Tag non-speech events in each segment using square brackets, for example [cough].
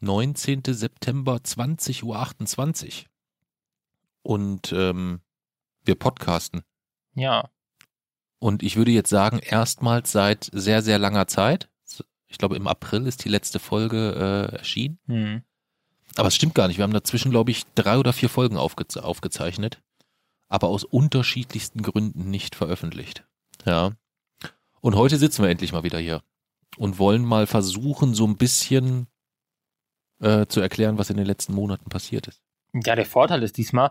19. September 20.28 Uhr. Und ähm, wir podcasten. Ja. Und ich würde jetzt sagen, erstmals seit sehr, sehr langer Zeit. Ich glaube, im April ist die letzte Folge äh, erschienen. Hm. Aber es stimmt gar nicht. Wir haben dazwischen, glaube ich, drei oder vier Folgen aufge aufgezeichnet. Aber aus unterschiedlichsten Gründen nicht veröffentlicht. Ja. Und heute sitzen wir endlich mal wieder hier. Und wollen mal versuchen, so ein bisschen äh, zu erklären, was in den letzten Monaten passiert ist. Ja, der Vorteil ist diesmal,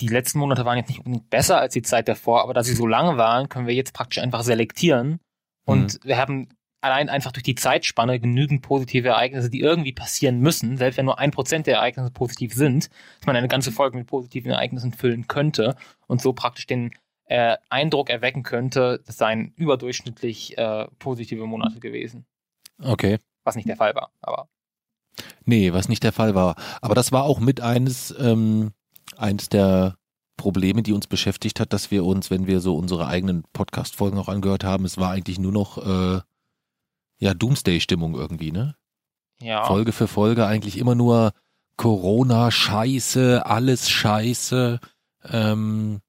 die letzten Monate waren jetzt nicht unbedingt besser als die Zeit davor, aber da sie so lang waren, können wir jetzt praktisch einfach selektieren. Und Mhm. wir haben allein einfach durch die Zeitspanne genügend positive Ereignisse, die irgendwie passieren müssen, selbst wenn nur ein Prozent der Ereignisse positiv sind, dass man eine ganze Folge mit positiven Ereignissen füllen könnte und so praktisch den äh, Eindruck erwecken könnte, das seien überdurchschnittlich äh, positive Monate gewesen. Okay. Was nicht der Fall war, aber Nee, was nicht der Fall war. Aber das war auch mit eines, ähm, eines der Probleme, die uns beschäftigt hat, dass wir uns, wenn wir so unsere eigenen Podcast-Folgen auch angehört haben, es war eigentlich nur noch äh, ja Doomsday-Stimmung irgendwie, ne? ja. Folge für Folge eigentlich immer nur Corona, Scheiße, alles Scheiße, ähm,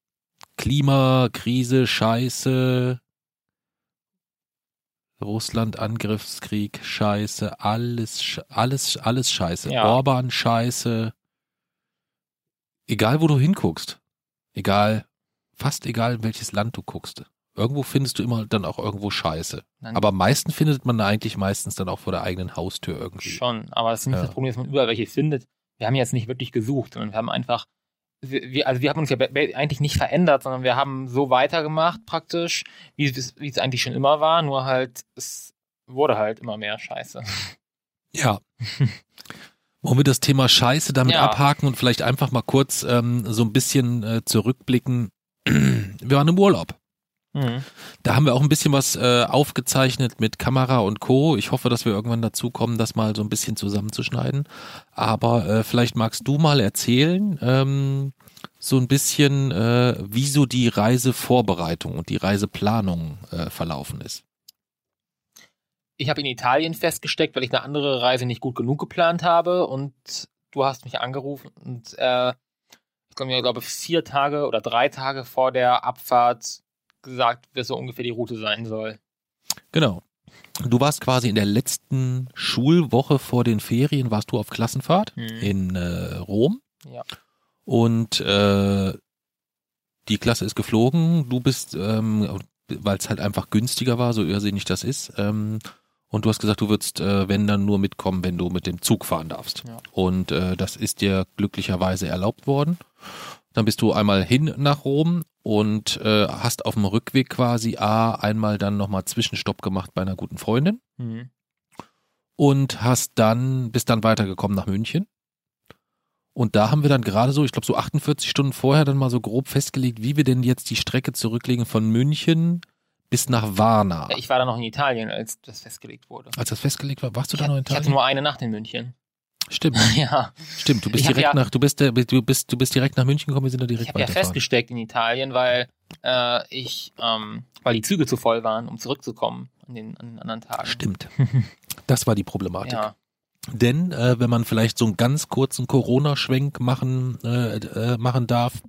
Klimakrise, Scheiße, Russland, Angriffskrieg, Scheiße, alles, alles, alles Scheiße, Ja. Orban, Scheiße, egal wo du hinguckst, egal, fast egal in welches Land du guckst, irgendwo findest du immer dann auch irgendwo Scheiße. Nein. Aber am meisten findet man eigentlich meistens dann auch vor der eigenen Haustür irgendwie. Schon, aber das ist nicht Ja. das Problem, dass man überall welche findet. Wir haben jetzt nicht wirklich gesucht, sondern wir haben einfach, wir, also wir haben uns ja eigentlich nicht verändert, sondern wir haben so weitergemacht praktisch, wie es, wie es eigentlich schon immer war, nur halt, es wurde halt immer mehr Scheiße. Ja. [laughs] Wollen wir das Thema Scheiße damit Ja. abhaken und vielleicht einfach mal kurz ähm, so ein bisschen äh, zurückblicken? Wir waren im Urlaub. Mhm. Da haben wir auch ein bisschen was äh, aufgezeichnet mit Kamera und Co. Ich hoffe, dass wir irgendwann dazu kommen, das mal so ein bisschen zusammenzuschneiden. Aber äh, vielleicht magst du mal erzählen, ähm, so ein bisschen, äh, wie so die Reisevorbereitung und die Reiseplanung äh, verlaufen ist. Ich habe in Italien festgesteckt, weil ich eine andere Reise nicht gut genug geplant habe und du hast mich angerufen und äh, ich glaube, ich glaube vier Tage oder drei Tage vor der Abfahrt gesagt, wie so ungefähr die Route sein soll. Genau. Du warst quasi in der letzten Schulwoche vor den Ferien, warst du auf Klassenfahrt Mhm. in äh, Rom. Ja. Und äh, die Klasse ist geflogen. Du bist, ähm, weil es halt einfach günstiger war, so irrsinnig das ist. Ähm, und du hast gesagt, du würdest, äh, wenn dann nur mitkommen, wenn du mit dem Zug fahren darfst. Ja. Und äh, das ist dir glücklicherweise erlaubt worden. Dann bist du einmal hin nach Rom und äh, hast auf dem Rückweg quasi A, einmal dann nochmal Zwischenstopp gemacht bei einer guten Freundin Mhm. und hast dann, bist dann weitergekommen nach München. Und da haben wir dann gerade so, ich glaube so 48 Stunden vorher dann mal so grob festgelegt, wie wir denn jetzt die Strecke zurücklegen von München bis nach Varna. Ja, ich war da noch in Italien, als das festgelegt wurde. Als das festgelegt war, warst du Ich, da noch in ich hatte Italien? nur eine Nacht in München. Stimmt, [laughs] ja, stimmt. Du bist Ich direkt ja- nach, du bist, du bist, du bist direkt nach München gekommen, wir sind da ich direkt habe ja festgesteckt in Italien, weil äh, ich, ähm, weil die Züge zu voll waren, um zurückzukommen an den, an den anderen Tagen. Stimmt. [laughs] Das war die Problematik. Ja, Denn äh, wenn man vielleicht so einen ganz kurzen Corona-Schwenk machen, äh, äh, machen darf,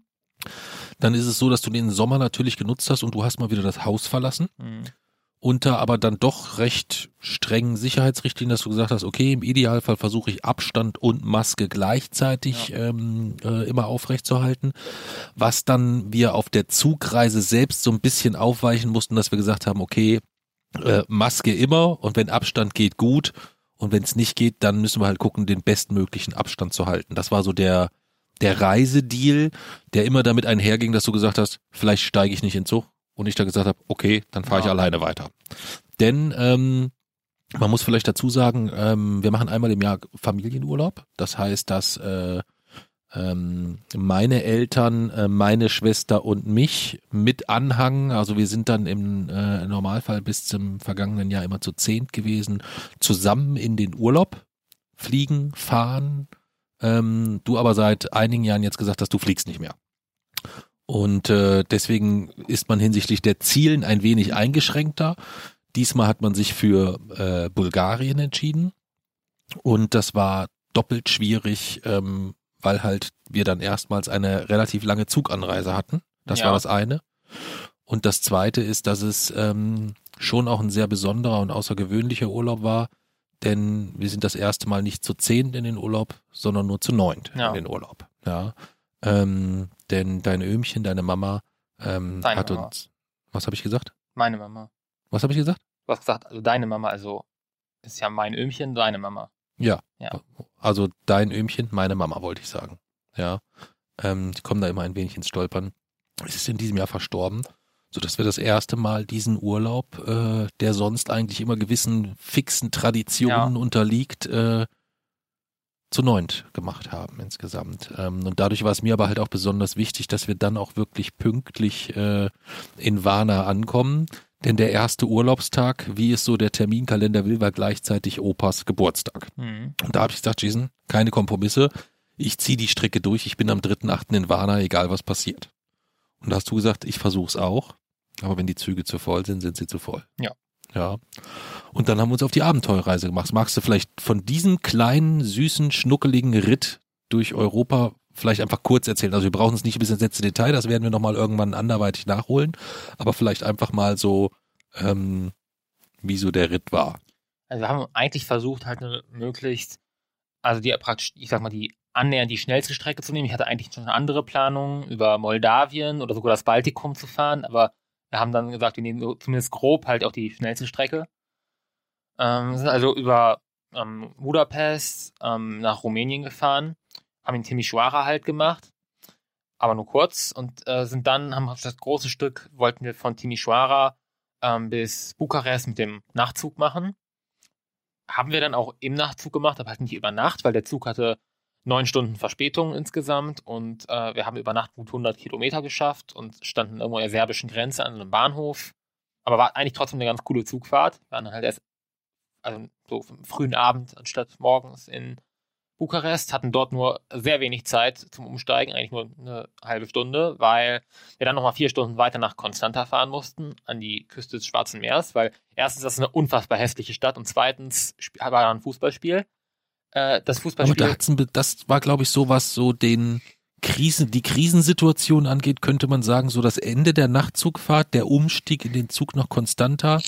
dann ist es so, dass du den Sommer natürlich genutzt hast und du hast mal wieder das Haus verlassen. mhm. Unter aber dann doch recht strengen Sicherheitsrichtlinien, dass du gesagt hast, okay, im Idealfall versuche ich Abstand und Maske gleichzeitig ähm, äh, immer aufrechtzuerhalten. Was dann wir auf der Zugreise selbst so ein bisschen aufweichen mussten, dass wir gesagt haben, okay, äh, Maske immer und wenn Abstand geht, gut. Und wenn es nicht geht, dann müssen wir halt gucken, den bestmöglichen Abstand zu halten. Das war so der, der Reisedeal, der immer damit einherging, dass du gesagt hast, vielleicht steige ich nicht in Zug. Und ich da gesagt habe, okay, dann fahre ich Ja. alleine weiter. Denn ähm, man muss vielleicht dazu sagen, ähm, wir machen einmal im Jahr Familienurlaub. Das heißt, dass äh, ähm, meine Eltern, äh, meine Schwester und mich mit Anhang, also wir sind dann im äh, Normalfall bis zum vergangenen Jahr immer zu zehnt gewesen, zusammen in den Urlaub fliegen, fahren. Ähm, du aber seit einigen Jahren jetzt gesagt hast, du fliegst nicht mehr. Und äh, deswegen ist man hinsichtlich der Zielen ein wenig eingeschränkter. Diesmal hat man sich für äh, Bulgarien entschieden. Und das war doppelt schwierig, ähm, weil halt wir dann erstmals eine relativ lange Zuganreise hatten. Das Ja. war das eine. Und das zweite ist, dass es ähm, schon auch ein sehr besonderer und außergewöhnlicher Urlaub war, denn wir sind das erste Mal nicht zu zehnt in den Urlaub, sondern nur zu neunt Ja. in den Urlaub. Ja. Ähm, denn dein Öhmchen, deine Mama, ähm, Deine hat Mama. uns. Was habe ich gesagt? Meine Mama. Was habe ich gesagt? Du hast gesagt, also deine Mama, also ist ja mein Öhmchen, deine Mama. Ja. Ja. Also dein Öhmchen, meine Mama, wollte ich sagen. Ja. Ähm, die kommen da immer ein wenig ins Stolpern. Es ist in diesem Jahr verstorben, sodass wir das erste Mal diesen Urlaub, äh, der sonst eigentlich immer gewissen fixen Traditionen unterliegt, äh, zu neunt gemacht haben insgesamt. Ähm, und dadurch war es mir aber halt auch besonders wichtig, dass wir dann auch wirklich pünktlich äh, in Warna ankommen. Denn der erste Urlaubstag, wie es so der Terminkalender will, war gleichzeitig Opas Geburtstag. Mhm. Und da habe ich gesagt, Jason, keine Kompromisse. Ich ziehe die Strecke durch. Ich bin am 3.8. in Warna, egal was passiert. Und da hast du gesagt, ich versuch's auch. Aber wenn die Züge zu voll sind, sind sie zu voll. Ja. Ja. Und dann haben wir uns auf die Abenteuerreise gemacht. Magst du vielleicht von diesem kleinen, süßen, schnuckeligen Ritt durch Europa vielleicht einfach kurz erzählen? Also wir brauchen es nicht bis ins letzte Detail, das werden wir nochmal irgendwann anderweitig nachholen. Aber vielleicht einfach mal so, ähm, wie so der Ritt war. Also wir haben eigentlich versucht, halt möglichst, also die praktisch, ich sag mal, die annähernd die schnellste Strecke zu nehmen. Ich hatte eigentlich schon eine andere Planung, über Moldawien oder sogar das Baltikum zu fahren, aber haben dann gesagt, wir nehmen zumindest grob halt auch die schnellste Strecke. Ähm, sind also über ähm, Budapest ähm, nach Rumänien gefahren, haben in Timișoara halt gemacht, aber nur kurz und äh, sind dann, haben das große Stück, wollten wir von Timișoara ähm, bis Bukarest mit dem Nachtzug machen haben wir dann auch im Nachtzug gemacht, aber halt nicht über Nacht, weil der Zug hatte neun Stunden Verspätung insgesamt und äh, wir haben über Nacht gut 100 Kilometer geschafft und standen irgendwo an der serbischen Grenze an einem Bahnhof. Aber war eigentlich trotzdem eine ganz coole Zugfahrt. Wir waren halt erst, also so frühen Abend anstatt morgens in Bukarest, hatten dort nur sehr wenig Zeit zum Umsteigen, eigentlich nur eine halbe Stunde, weil wir dann nochmal vier Stunden weiter nach Konstanta fahren mussten, an die Küste des Schwarzen Meeres, weil erstens, das ist eine unfassbar hässliche Stadt und zweitens war da ein Fußballspiel. Äh, das Aber Fußballspiel. da ein, Be- das war, glaube ich, so was so den Krisen, die Krisensituation angeht, könnte man sagen, so das Ende der Nachtzugfahrt, der Umstieg in den Zug nach Constanta.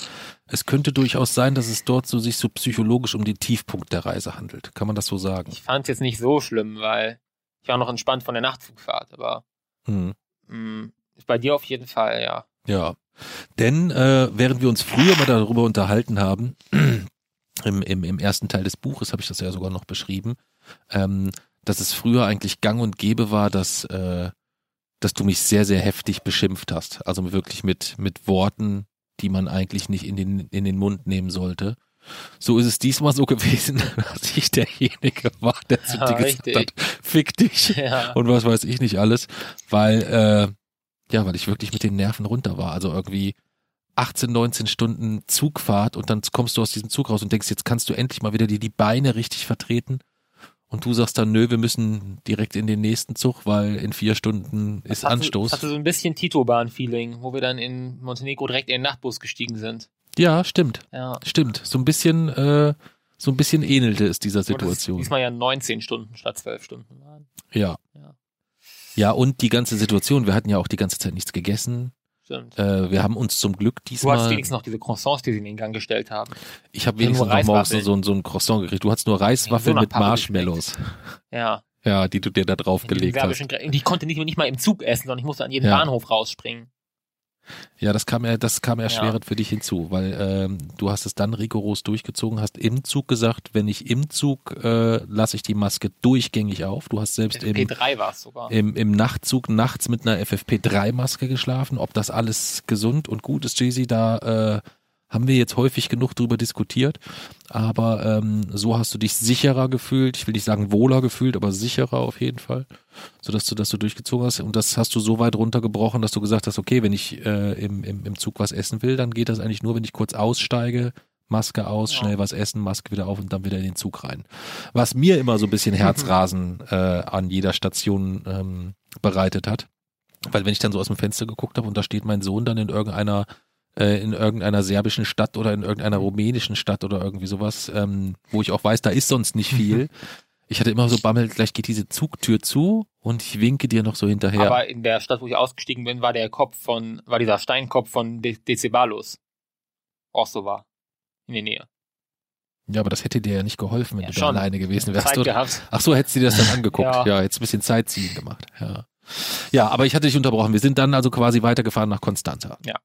Es könnte durchaus sein, dass es dort so sich so psychologisch um den Tiefpunkt der Reise handelt. Kann man das so sagen? ich fand es jetzt nicht so schlimm, weil ich war noch entspannt von der Nachtzugfahrt, aber Hm. mh, bei dir auf jeden Fall, ja. Ja. Denn äh, während wir uns früher mal darüber unterhalten haben, im, im, im ersten Teil des Buches habe ich das ja sogar noch beschrieben, ähm, dass es früher eigentlich gang und gäbe war, dass, äh, dass du mich sehr, sehr heftig beschimpft hast. Also wirklich mit, mit Worten, die man eigentlich nicht in den, in den Mund nehmen sollte. So ist es diesmal so [laughs] gewesen, dass ich derjenige war, der zu Ja, dir gesagt richtig. hat, fick dich [laughs] ja. und was weiß ich nicht alles, weil äh, ja, weil ich wirklich mit den Nerven runter war. Also irgendwie 18, 19 Stunden Zugfahrt und dann kommst du aus diesem Zug raus und denkst, jetzt kannst du endlich mal wieder dir die Beine richtig vertreten. Und du sagst dann, nö, wir müssen direkt in den nächsten Zug, weil in vier Stunden ist hatte, Anstoß. hatte so ein bisschen Tito-Bahn-Feeling, wo wir dann in Montenegro direkt in den Nachtbus gestiegen sind. Ja, stimmt, Ja. stimmt. So ein bisschen, äh, so ein bisschen ähnelte es dieser Situation. Diesmal ja 19 Stunden statt 12 Stunden waren. Ja. Ja. Ja, und die ganze Situation, wir hatten ja auch die ganze Zeit nichts gegessen. Stimmt. Äh, wir haben uns zum Glück Du hast diesmal. wenigstens noch diese Croissants, die sie in den Gang gestellt haben. Ich habe wenigstens noch morgens so, so, ein- Croissant gekriegt. Du hattest nur Reiswaffeln So mit Marshmallows. Ja. Ja, die du dir da drauf In gelegt den hast. ich konnte nicht, nicht mal im Zug essen, sondern ich musste an jeden Ja. Bahnhof rausspringen. Ja, das kam ja, das kam Ja. erschwerend für dich hinzu, weil ähm, du hast es dann rigoros durchgezogen, hast im Zug gesagt, wenn ich im Zug äh, lasse ich die Maske durchgängig auf. Du hast selbst im, P3 war es sogar. im, im Nachtzug nachts mit einer FFP3-Maske geschlafen. Ob das alles gesund und gut ist, Jay-Z, da äh, haben wir jetzt häufig genug drüber diskutiert. Aber ähm, so hast du dich sicherer gefühlt. Ich will nicht sagen wohler gefühlt, aber sicherer auf jeden Fall. Sodass du das so durchgezogen hast. Und das hast du so weit runtergebrochen, dass du gesagt hast, okay, wenn ich äh, im, im, im Zug was essen will, dann geht das eigentlich nur, wenn ich kurz aussteige, Maske aus, Ja. schnell was essen, Maske wieder auf und dann wieder in den Zug rein. Was mir immer so ein bisschen [laughs] Herzrasen äh, an jeder Station ähm, bereitet hat. Weil wenn ich dann so aus dem Fenster geguckt habe und da steht mein Sohn dann in irgendeiner äh, in irgendeiner serbischen Stadt oder in irgendeiner rumänischen Stadt oder irgendwie sowas, ähm, wo ich auch weiß, da ist sonst nicht viel, [laughs] Ich hatte immer so Bammel, gleich geht diese Zugtür zu und ich winke dir noch so hinterher. Aber in der Stadt, wo ich ausgestiegen bin, war der Kopf von, war dieser Steinkopf von De Decebalus. Auch so war. In der Nähe. ja, aber das hätte dir ja nicht geholfen, wenn Ja, du da schon. alleine gewesen wärst. Zeit Oder? gehabt. Ach so, hättest du dir das dann angeguckt. [laughs] Ja. ja. jetzt ein bisschen Zeitziehen gemacht. Ja. ja, aber ich hatte dich unterbrochen. Wir sind dann also quasi weitergefahren nach Konstanza. Ja.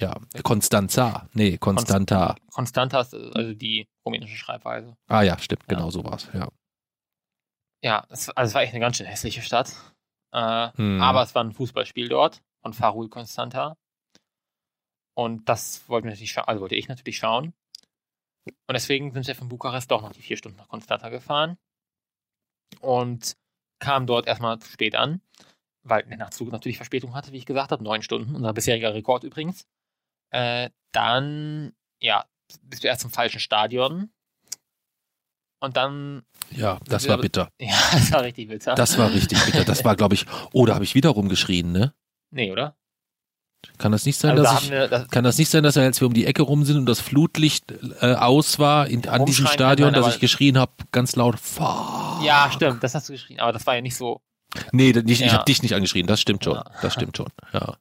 Ja, Konstanza. Nee, Konstanta. Konstantas, also die rumänische Schreibweise. Ah ja, stimmt, Ja. genau so war's. Ja. Ja, es, also es war echt eine ganz schön hässliche Stadt. Äh, Hm. Aber es war ein Fußballspiel dort von Farul Constanta. Und das wollten wir natürlich schauen, also wollte ich natürlich schauen. Und deswegen sind wir von Bukarest doch noch die vier Stunden nach Constanta gefahren. Und kam dort erstmal zu spät an, weil der Nachtzug natürlich Verspätung hatte, wie ich gesagt habe. Neun Stunden, unser bisheriger Rekord übrigens. Äh, dann, ja, bist du erst zum falschen Stadion. Und dann, ja, das war bitter. [laughs] ja, das war richtig bitter. Das war richtig bitter. Das war, glaube ich, oh, da habe ich wieder rumgeschrien, ne? nee, oder? Kann das nicht sein, Also da dass haben ich, wir, das, kann das nicht sein, dass wir, als wir um die Ecke rum sind und das Flutlicht äh, aus war in, an diesem Stadion, dass ich geschrien habe, ganz laut, fuck. Ja, stimmt, das hast du geschrien, aber das war ja nicht so. Nee, nicht, ich Ja. habe dich nicht angeschrien, das stimmt schon. Ja. Das stimmt schon. Ja.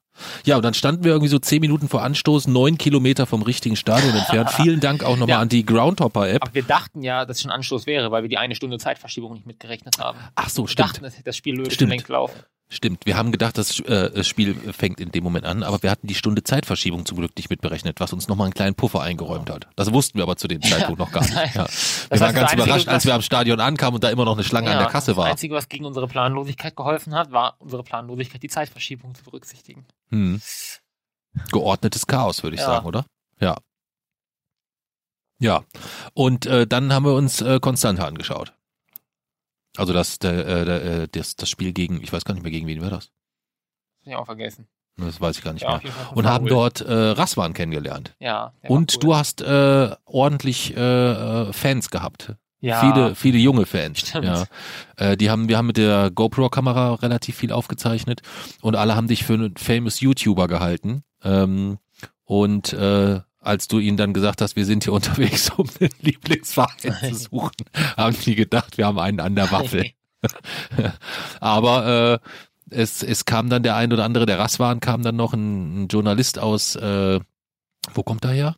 Ja, und dann standen wir irgendwie so zehn Minuten vor Anstoß, neun Kilometer vom richtigen Stadion entfernt. Vielen Dank auch nochmal Ja. an die Groundhopper-App. Aber wir dachten ja, dass es schon Anstoß wäre, weil wir die eine Stunde Zeitverschiebung nicht mitgerechnet haben. Ach so, Wir stimmt. dachten, das, das Spiel würde Stimmt. schon längst laufen. Stimmt. Wir haben gedacht, das äh, das Spiel fängt in dem Moment an, aber wir hatten die Stunde Zeitverschiebung zum Glück nicht mitberechnet, was uns nochmal einen kleinen Puffer eingeräumt hat. Das wussten wir aber zu dem Zeitpunkt noch gar nicht. [laughs] Ja. Wir waren das ganz überrascht, als wir am Stadion ankamen und da immer noch eine Schlange an der Kasse das war. Einzige, was gegen unsere Planlosigkeit geholfen hat, war unsere Planlosigkeit, die Zeitverschiebung zu berücksichtigen. Hm. Geordnetes Chaos, würde ich Ja. sagen, oder? Ja. Ja. Und äh, dann haben wir uns äh, Konstante angeschaut. Also das, der, äh, der, äh, das, das Spiel gegen, ich weiß gar nicht mehr, gegen wen war das? Das hab ich auch vergessen. Das weiß ich gar nicht Ja, mehr. Und haben Farul. dort äh, Raswan kennengelernt. Ja. Und cool. du hast äh, ordentlich äh, äh, Fans gehabt. Ja, Viele, viele junge Fans. Stimmt. Ja. Äh, die haben, wir haben mit der GoPro-Kamera relativ viel aufgezeichnet und alle haben dich für einen famous YouTuber gehalten. Ähm, und äh, als du ihnen dann gesagt hast, wir sind hier [laughs] unterwegs, um den Lieblingsverein zu suchen, haben die gedacht, wir haben einen an der Waffel. [laughs] Aber äh, es, es kam dann der ein oder andere, der Raswan kam dann noch, ein, ein Journalist aus, äh, wo kommt er her?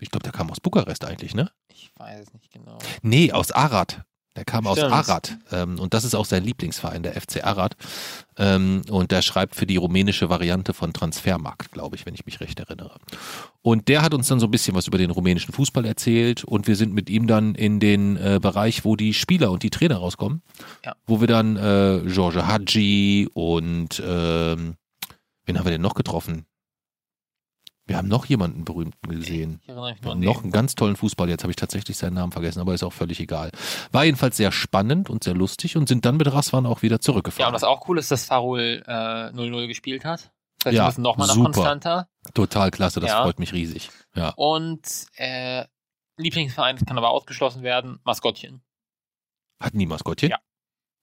Ich glaube, der kam aus Bukarest eigentlich, ne? Ich weiß es nicht genau. Nee, aus Arad. Der kam aus Stimmt. Arad. Ähm, und das ist auch sein Lieblingsverein, der FC Arad. Ähm, und der schreibt für die rumänische Variante von Transfermarkt, glaube ich, wenn ich mich recht erinnere. Und der hat uns dann so ein bisschen was über den rumänischen Fußball erzählt. Und wir sind mit ihm dann in den äh, Bereich, wo die Spieler und die Trainer rauskommen. Ja. Wo wir dann äh, George Hadji und ähm, wen haben wir denn noch getroffen? Wir haben noch jemanden berühmten gesehen. Noch einen ganz tollen Fußball. Jetzt habe ich tatsächlich seinen Namen vergessen, aber ist auch völlig egal. War jedenfalls sehr spannend und sehr lustig und sind dann mit Raswan auch wieder Ja, zurückgefahren. und was auch cool ist, dass Farul äh, 0-0 gespielt hat. Heißt, Ja, müssen nochmal nach super. Constanta. Total klasse, das Ja. freut mich riesig. Ja. Und äh, Lieblingsverein, kann aber ausgeschlossen werden, Maskottchen. Hatten die Maskottchen? Ja.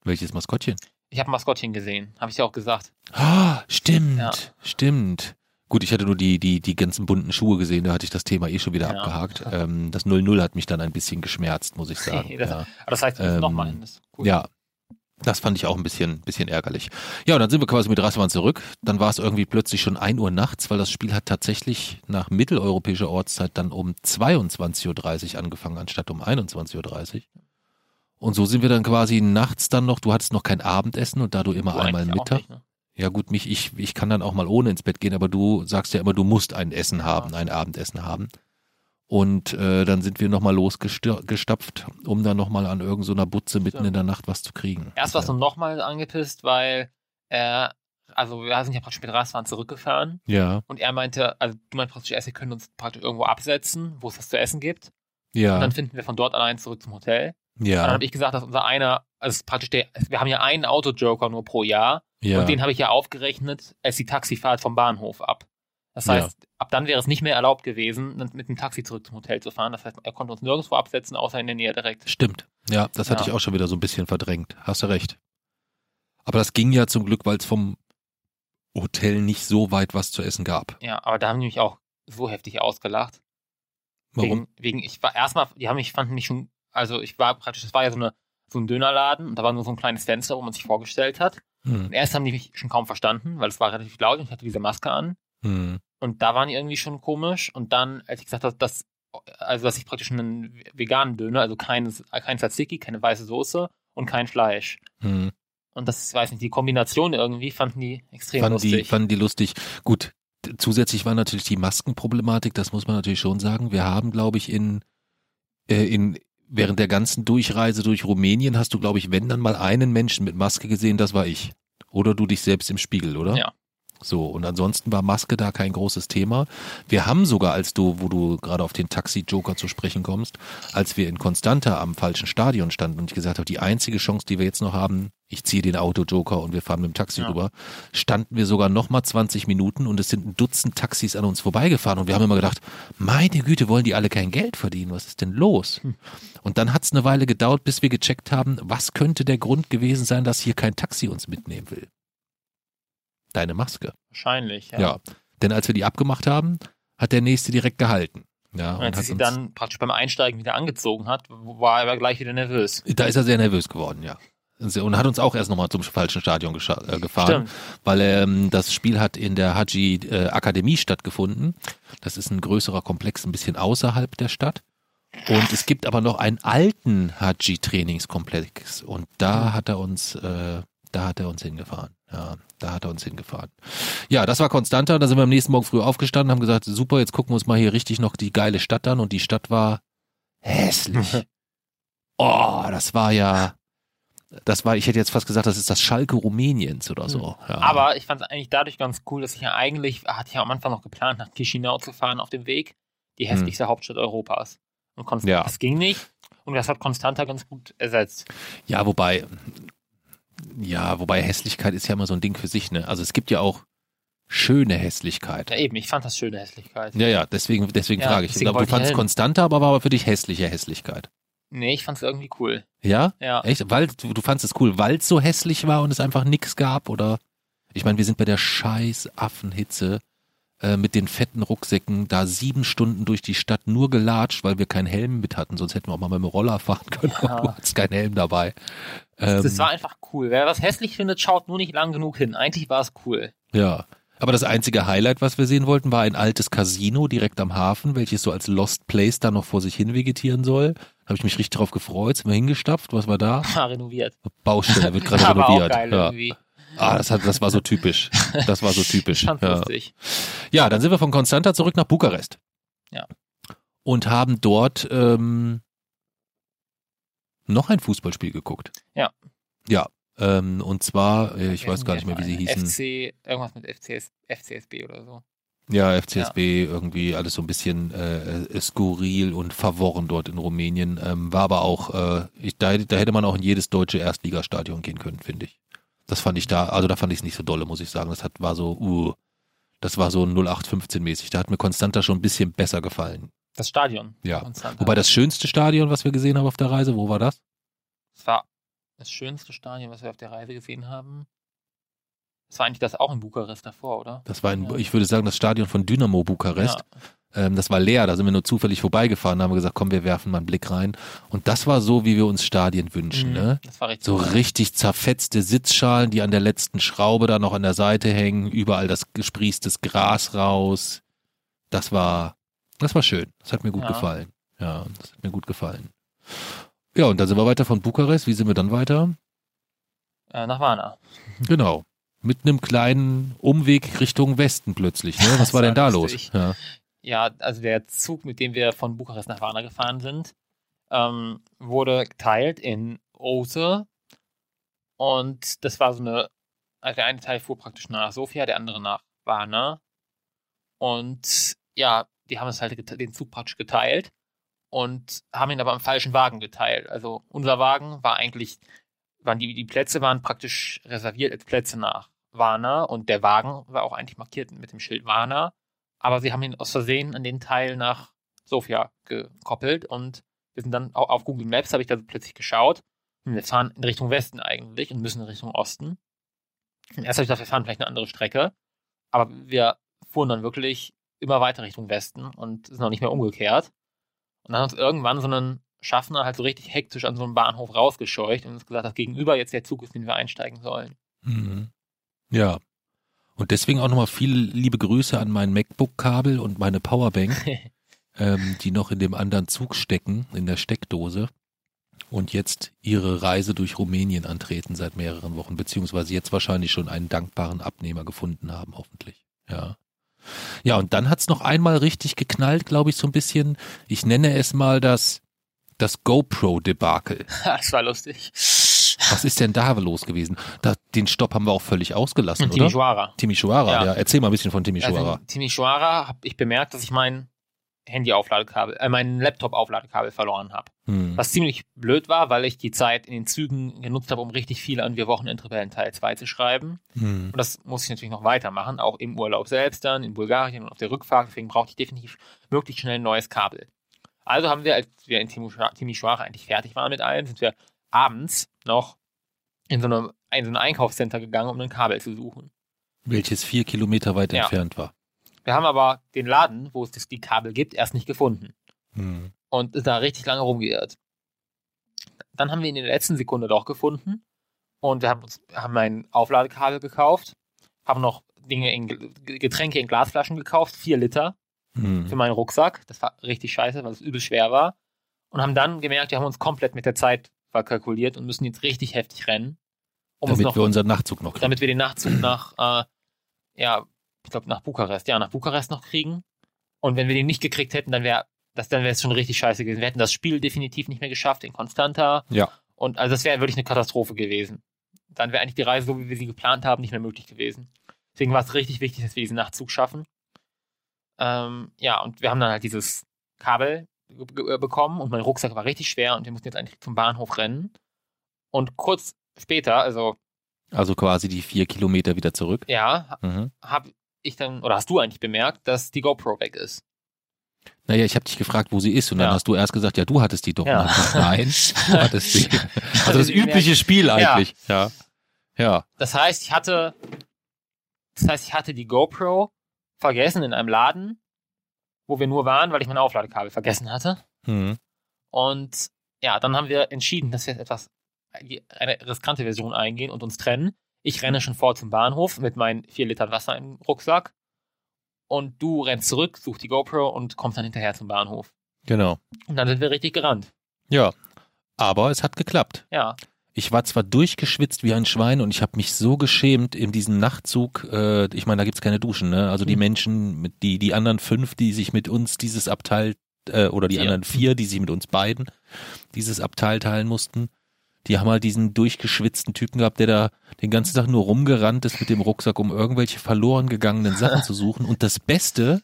Welches Maskottchen? Ich habe Maskottchen gesehen, habe ich ja auch gesagt. Ah, stimmt, Ja. stimmt. Gut, ich hatte nur die, die, die ganzen bunten Schuhe gesehen, da hatte ich das Thema eh schon wieder Ja. abgehakt. Ähm, das 0-0 hat mich dann ein bisschen geschmerzt, muss ich [laughs] sagen. Das- ja. Aber das heißt, Ähm, nochmal hin. Das ist cool. Ja, das fand ich auch ein bisschen, bisschen ärgerlich. Ja, und dann sind wir quasi mit Raswan zurück. Dann war es irgendwie plötzlich schon 1 Uhr nachts, weil das Spiel hat tatsächlich nach mitteleuropäischer Ortszeit dann um 22.30 Uhr angefangen, anstatt um 21.30 Uhr. Und so sind wir dann quasi nachts dann noch, du hattest noch kein Abendessen und da du immer Du einmal Mittag. nicht, ne? Ja gut, mich, ich, ich kann dann auch mal ohne ins Bett gehen, aber du sagst ja immer, du musst ein Essen Ja. haben, ein Abendessen haben. Und äh, dann sind wir nochmal losgestapft, um dann nochmal an irgendeiner Butze mitten in der Nacht was zu kriegen. Erst warst du nochmal angepisst, weil äh, also wir sind ja praktisch mit Raswan zurückgefahren Ja, und er meinte, also du meinst praktisch, erst, wir können uns praktisch irgendwo absetzen, wo es was zu essen gibt. Und ja, dann finden wir von dort allein zurück zum Hotel. Und dann ja, habe ich gesagt, dass unser einer, also praktisch der, wir haben ja einen Autojoker nur pro Jahr ja. und den habe ich ja aufgerechnet als die Taxifahrt vom Bahnhof ab. Das Ja. heißt, ab dann wäre es nicht mehr erlaubt gewesen, mit dem Taxi zurück zum Hotel zu fahren. Das heißt, er konnte uns nirgendwo absetzen, außer in der Nähe direkt. Stimmt. Ja, das hatte Ja. ich auch schon wieder so ein bisschen verdrängt. Hast du recht. Aber das ging ja zum Glück, weil es vom Hotel nicht so weit was zu essen gab. Ja, aber da haben die mich auch so heftig ausgelacht. Warum? Wegen, wegen ich war erstmal, die haben mich, fanden mich schon, Also ich war praktisch, das war ja so, eine, so ein Dönerladen und da war nur so ein kleines Fenster, wo man sich vorgestellt hat. Hm. Und erst haben die mich schon kaum verstanden, weil es war relativ laut und ich hatte diese Maske an. Hm. Und da waren die irgendwie schon komisch. Und dann, als ich gesagt habe, dass, also dass ich praktisch einen veganen Döner, also keines, kein Tzatziki, keine weiße Soße und kein Fleisch. Hm. Und das, weiß nicht, die Kombination irgendwie fanden die extrem Fanden lustig. die, fanden die lustig. Gut, zusätzlich war natürlich die Maskenproblematik, das muss man natürlich schon sagen. Wir haben, glaube ich, in, äh, in während der ganzen Durchreise durch Rumänien hast du, glaube ich, wenn dann mal einen Menschen mit Maske gesehen, das war ich. Oder du dich selbst im Spiegel, oder? Ja. So, und ansonsten war Maske da kein großes Thema. Wir haben sogar, als du, wo du gerade auf den Taxi-Joker zu sprechen kommst, als wir in Constanta am falschen Stadion standen und ich gesagt habe, die einzige Chance, die wir jetzt noch haben, ich ziehe den Auto-Joker und wir fahren mit dem Taxi Ja. rüber, standen wir sogar noch mal 20 Minuten und es sind ein Dutzend Taxis an uns vorbeigefahren und wir haben immer gedacht, meine Güte, wollen die alle kein Geld verdienen? Was ist denn los? Hm. Und dann hat es eine Weile gedauert, bis wir gecheckt haben, was könnte der Grund gewesen sein, dass hier kein Taxi uns mitnehmen will? Deine Maske. Wahrscheinlich, ja. Ja. Denn als wir die abgemacht haben, hat der nächste direkt gehalten. Ja, Und und als hat sie uns, dann praktisch beim Einsteigen wieder angezogen hat, war er gleich wieder nervös. da ist er sehr nervös geworden, ja. Und hat uns auch erst nochmal zum falschen Stadion äh, gefahren, Stimmt. weil ähm, das Spiel hat in der Haji äh, Akademie stattgefunden. Das ist ein größerer Komplex, ein bisschen außerhalb der Stadt. Und es gibt aber noch einen alten Haji Trainingskomplex und da hat er uns, äh, da hat er uns hingefahren. Ja, da hat er uns hingefahren. Ja, das war Konstanta. Da sind wir am nächsten Morgen früh aufgestanden, haben gesagt, super, jetzt gucken wir uns mal hier richtig noch die geile Stadt an und die Stadt war hässlich. [laughs] Oh, das war ja, das war, ich hätte jetzt fast gesagt, das ist das Schalke Rumäniens oder so. Ja. Aber ich fand es eigentlich dadurch ganz cool, dass ich ja eigentlich, hatte ich ja am Anfang noch geplant, nach Chisinau zu fahren auf dem Weg, die hässlichste Hauptstadt Europas. Und Konst Hm. Ja. das ging nicht. Und das hat Constanta ganz gut ersetzt. Ja, wobei, ja, wobei Hässlichkeit ist ja immer so ein Ding für sich, ne? Also es gibt ja auch schöne Hässlichkeit. Ja, eben, ich fand das schöne Hässlichkeit. Ja, ja, deswegen, deswegen Ja, frage ich. deswegen Du wollte ich fandst hin. konstanter, aber war aber für dich hässliche Hässlichkeit. Nee, ich fand es irgendwie cool. Ja? Ja. Echt? Weil du, du fandst es cool, weil es so hässlich war und es einfach nix gab, oder? Ich meine, wir sind bei der scheiß Affenhitze äh, mit den fetten Rucksäcken da sieben Stunden durch die Stadt nur gelatscht, weil wir keinen Helm mit hatten, sonst hätten wir auch mal mit dem Roller fahren können, aber Ja. du hattest keinen Helm dabei. Ähm, Das war einfach cool. Wer was hässlich findet, schaut nur nicht lang genug hin. Eigentlich war es cool. Ja. Aber das einzige Highlight, was wir sehen wollten, war ein altes Casino direkt am Hafen, welches so als Lost Place da noch vor sich hin vegetieren soll. Habe ich mich richtig drauf gefreut, sind wir hingestapft, was war da? War [laughs] renoviert. Baustelle wird gerade [laughs] Aber auch renoviert. geil ja. irgendwie. Ah, das, hat, das war so typisch. Das war so [laughs] typisch. Ja. ja, dann sind wir von Constanta zurück nach Bukarest. Ja. Und haben dort ähm, noch ein Fußballspiel geguckt. Ja. Ja. Ähm, und zwar, äh, ich weiß gar nicht mehr, wie sie hießen. FC, irgendwas mit FCS, FCSB oder so. Ja, FCSB irgendwie alles so ein bisschen äh, äh, skurril und verworren dort in Rumänien. Ähm, war aber auch, äh, ich, da, da hätte man auch in jedes deutsche Erstligastadion gehen können, finde ich. Das fand ich da, also da fand ich es nicht so dolle, muss ich sagen. Das hat, war so, uh, das war so 0815 mäßig. Da hat mir Constanta schon ein bisschen besser gefallen. Das Stadion. Ja. Konstanta. Wobei das schönste Stadion, was wir gesehen haben auf der Reise, wo war das? Das war das schönste Stadion, was wir auf der Reise gesehen haben. Das war eigentlich das auch in Bukarest davor, oder? Das war in, Ja. ich würde sagen, das Stadion von Dynamo Bukarest. Ja. Ähm, das war leer, da sind wir nur zufällig vorbeigefahren, haben wir gesagt, komm, wir werfen mal einen Blick rein. Und das war so, wie wir uns Stadien wünschen, Mhm. ne? Das war richtig So cool. richtig zerfetzte Sitzschalen, die an der letzten Schraube da noch an der Seite hängen, überall das gesprießtes Gras raus. Das war, das war schön. Das hat mir gut Ja. gefallen. Ja, das hat mir gut gefallen. Ja, und dann sind wir weiter von Bukarest. Wie sind wir dann weiter? Äh, nach Varna. Genau. Mit einem kleinen Umweg Richtung Westen plötzlich. Ne? Was Das war denn war da lustig. los? Ja. Ja, also der Zug, mit dem wir von Bukarest nach Varna gefahren sind, ähm, wurde geteilt in Ose. Und das war so eine, also der eine Teil fuhr praktisch nach Sofia, der andere nach Varna. Und ja, die haben es halt den Zug praktisch geteilt und haben ihn aber am falschen Wagen geteilt. Also unser Wagen war eigentlich, waren die, die Plätze waren praktisch reserviert als Plätze nach Varna und der Wagen war auch eigentlich markiert mit dem Schild Varna aber sie haben ihn aus Versehen an den Teil nach Sofia gekoppelt und wir sind dann au- auf Google Maps, habe ich da plötzlich geschaut. Und wir fahren in Richtung Westen eigentlich und müssen in Richtung Osten. Und erst habe ich gedacht, wir fahren vielleicht eine andere Strecke, aber wir fuhren dann wirklich immer weiter Richtung Westen und sind noch nicht mehr umgekehrt. Und dann hat uns irgendwann so ein Schaffner halt so richtig hektisch an so einem Bahnhof rausgescheucht und uns gesagt, dass gegenüber jetzt der Zug ist, den wir einsteigen sollen. Mhm. Ja. Und deswegen auch nochmal viele liebe Grüße an mein MacBook-Kabel und meine Powerbank, [laughs] ähm, die noch in dem anderen Zug stecken, in der Steckdose. Und jetzt ihre Reise durch Rumänien antreten seit mehreren Wochen, beziehungsweise jetzt wahrscheinlich schon einen dankbaren Abnehmer gefunden haben, hoffentlich. Ja. Ja, und dann hat's noch einmal richtig geknallt, glaube ich, so ein bisschen. Ich nenne es mal das, das GoPro-Debakel. [laughs] das war lustig. Was ist denn da los gewesen? Da, den Stopp haben wir auch völlig ausgelassen, Und oder? Timisoara. Timisoara, ja. Ja. Erzähl mal ein bisschen von Timisoara. Also Timisoara habe ich bemerkt, dass ich mein Handy-Aufladekabel, äh, mein Laptop-Aufladekabel verloren habe. hm. Was ziemlich blöd war, weil ich die Zeit in den Zügen genutzt habe, um richtig viel an Wir Wochenendrebellen Teil 2 zu schreiben. Hm. Und das muss ich natürlich noch weitermachen, auch im Urlaub selbst dann, in Bulgarien und auf der Rückfahrt. Deswegen brauchte ich definitiv möglichst schnell ein neues Kabel. Also haben wir, als wir in Timisoara Timisoara eigentlich fertig waren mit allem, sind wir abends noch in so, eine, in so ein Einkaufscenter gegangen, um ein Kabel zu suchen. Welches vier Kilometer weit Ja. entfernt war. Wir haben aber den Laden, wo es das, die Kabel gibt, erst nicht gefunden. Hm. und ist da richtig lange rumgeirrt. Dann haben wir ihn in der letzten Sekunde doch gefunden und wir haben uns haben ein Aufladekabel gekauft, haben noch Dinge in Ge- Getränke in Glasflaschen gekauft, vier Liter für Hm. meinen Rucksack. Das war richtig scheiße, weil es übel schwer war. Und haben dann gemerkt, wir haben uns komplett mit der Zeit verkalkuliert und müssen jetzt richtig heftig rennen, um Damit noch, wir unseren Nachtzug noch kriegen. damit wir den Nachtzug nach, äh, ja, ich glaube nach Bukarest, ja, nach Bukarest noch kriegen. Und wenn wir den nicht gekriegt hätten, dann wäre das, dann wäre es schon richtig scheiße gewesen. Wir hätten das Spiel definitiv nicht mehr geschafft in Konstanta. Ja. Und also das wäre wirklich eine Katastrophe gewesen. Dann wäre eigentlich die Reise, so wie wir sie geplant haben, nicht mehr möglich gewesen. Deswegen war es richtig wichtig, dass wir diesen Nachtzug schaffen. Ähm, ja, und wir haben dann halt dieses Kabel bekommen und mein Rucksack war richtig schwer und wir mussten jetzt eigentlich zum Bahnhof rennen. Und kurz später, also Also quasi die vier Kilometer wieder zurück. ja, Mhm. habe ich dann, oder hast du eigentlich bemerkt, dass die GoPro weg ist? Naja, ich habe dich gefragt, wo sie ist und dann Ja. hast du erst gesagt, ja, du hattest die doch. Ja. Nein, du [laughs] hattest die. Also das übliche Spiel eigentlich. Ja. Ja. Das heißt, ich hatte, das heißt, ich hatte die GoPro vergessen in einem Laden, wo wir nur waren, weil ich mein Aufladekabel vergessen hatte. Hm. Und ja, dann haben wir entschieden, dass wir jetzt etwas, eine riskante Version eingehen und uns trennen. Ich renne schon vor zum Bahnhof mit meinen vier Litern Wasser im Rucksack. Und du rennst zurück, suchst die GoPro und kommst dann hinterher zum Bahnhof. Genau. Und dann sind wir richtig gerannt. Ja. Aber es hat geklappt. Ja. Ich war zwar durchgeschwitzt wie ein Schwein und ich habe mich so geschämt in diesem Nachtzug. Äh, ich meine, da gibt's keine Duschen. Ne? Also die Mhm. Menschen, die die anderen fünf, die sich mit uns dieses Abteil äh, oder die Vier. anderen vier, die sich mit uns beiden dieses Abteil teilen mussten, die haben halt diesen durchgeschwitzten Typen gehabt, der da den ganzen Tag nur rumgerannt ist mit dem Rucksack, um irgendwelche verloren gegangenen Sachen zu suchen. Und das Beste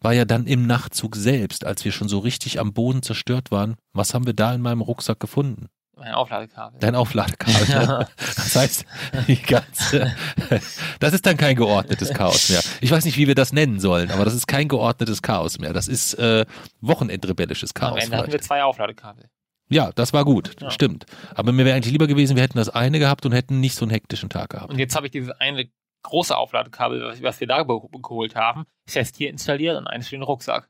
war ja dann im Nachtzug selbst, als wir schon so richtig am Boden zerstört waren. Was haben wir da in meinem Rucksack gefunden? Mein Aufladekabel. Dein Aufladekabel. Ja. Das heißt, die ganze, [laughs] das ist dann kein geordnetes Chaos mehr. Ich weiß nicht, wie wir das nennen sollen, aber das ist kein geordnetes Chaos mehr. Das ist äh, wochenendrebellisches Am Chaos. Ende hatten wir zwei Aufladekabel. Ja, das war gut, Ja. stimmt. Aber mir wäre eigentlich lieber gewesen, wir hätten das eine gehabt und hätten nicht so einen hektischen Tag gehabt. Und jetzt habe ich dieses eine große Aufladekabel, was, wir da geholt haben, fest hier installiert und eines für den Rucksack.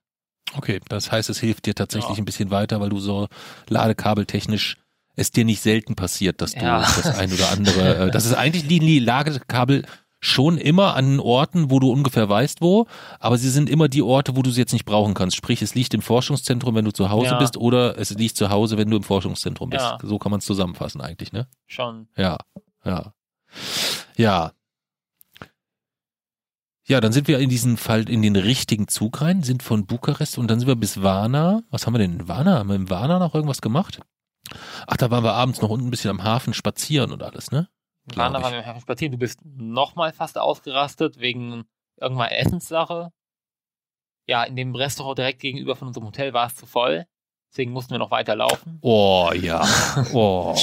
Okay, das heißt, es hilft dir tatsächlich Ja. ein bisschen weiter, weil du so ladekabeltechnisch es dir nicht selten passiert, dass du Ja. das ein oder andere, äh, das ist eigentlich die Ladekabel schon immer an Orten, wo du ungefähr weißt wo, aber sie sind immer die Orte, wo du sie jetzt nicht brauchen kannst. Sprich, es liegt im Forschungszentrum, wenn du zu Hause Ja. bist, oder es liegt zu Hause, wenn du im Forschungszentrum bist. Ja. So kann man es zusammenfassen eigentlich, ne? Schon. Ja, ja. Ja. Ja, dann sind wir in diesen Fall in den richtigen Zug rein, sind von Bukarest und dann sind wir bis Varna. Was haben wir denn in Varna? Haben wir in Varna noch irgendwas gemacht? Ach, da waren wir abends noch unten ein bisschen am Hafen spazieren und alles, ne? Waren wir im Hafen spazieren. Du bist nochmal fast ausgerastet wegen irgendeiner Essenssache. Ja, in dem Restaurant direkt gegenüber von unserem Hotel war es zu voll. Deswegen mussten wir noch weiter laufen. Oh ja. [laughs] Oh.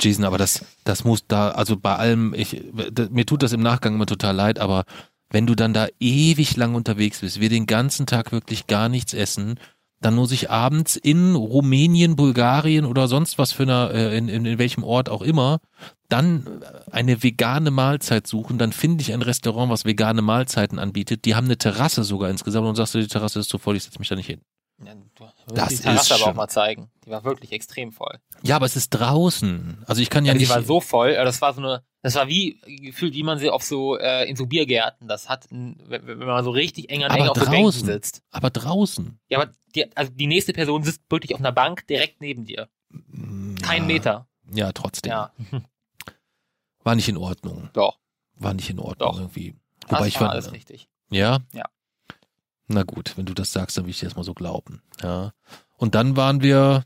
Jason, aber das, das muss da, also bei allem, ich, mir tut das im Nachgang immer total leid, aber wenn du dann da ewig lang unterwegs bist, wir den ganzen Tag wirklich gar nichts essen, dann muss ich abends in Rumänien, Bulgarien oder sonst was für einer, äh, in, in, in welchem Ort auch immer, dann eine vegane Mahlzeit suchen, dann finde ich ein Restaurant, was vegane Mahlzeiten anbietet, die haben eine Terrasse sogar insgesamt und sagst du, die Terrasse ist zu voll, ich setze mich da nicht hin. Ja, du Das die Terrasse ist aber auch mal zeigen. Die war wirklich extrem voll. Ja, aber es ist draußen. Also ich kann ja, Ja, die nicht. war so voll, äh, das war so eine, das war wie gefühlt, wie man sie auf so äh, in so Biergärten, das hat, wenn wenn man so richtig eng an Aber eng auf so Bänken draußen. sitzt. aber draußen. Ja, aber die, also die nächste Person sitzt wirklich auf einer Bank direkt neben dir. Kein ja, Meter. Ja, trotzdem. Ja, [laughs] War nicht in Ordnung. doch. War nicht in Ordnung Doch. irgendwie. Das Wobei ich war alles richtig. Ja? Ja. Na gut, wenn du das sagst, dann will ich dir das mal so glauben. Ja. Und dann waren wir,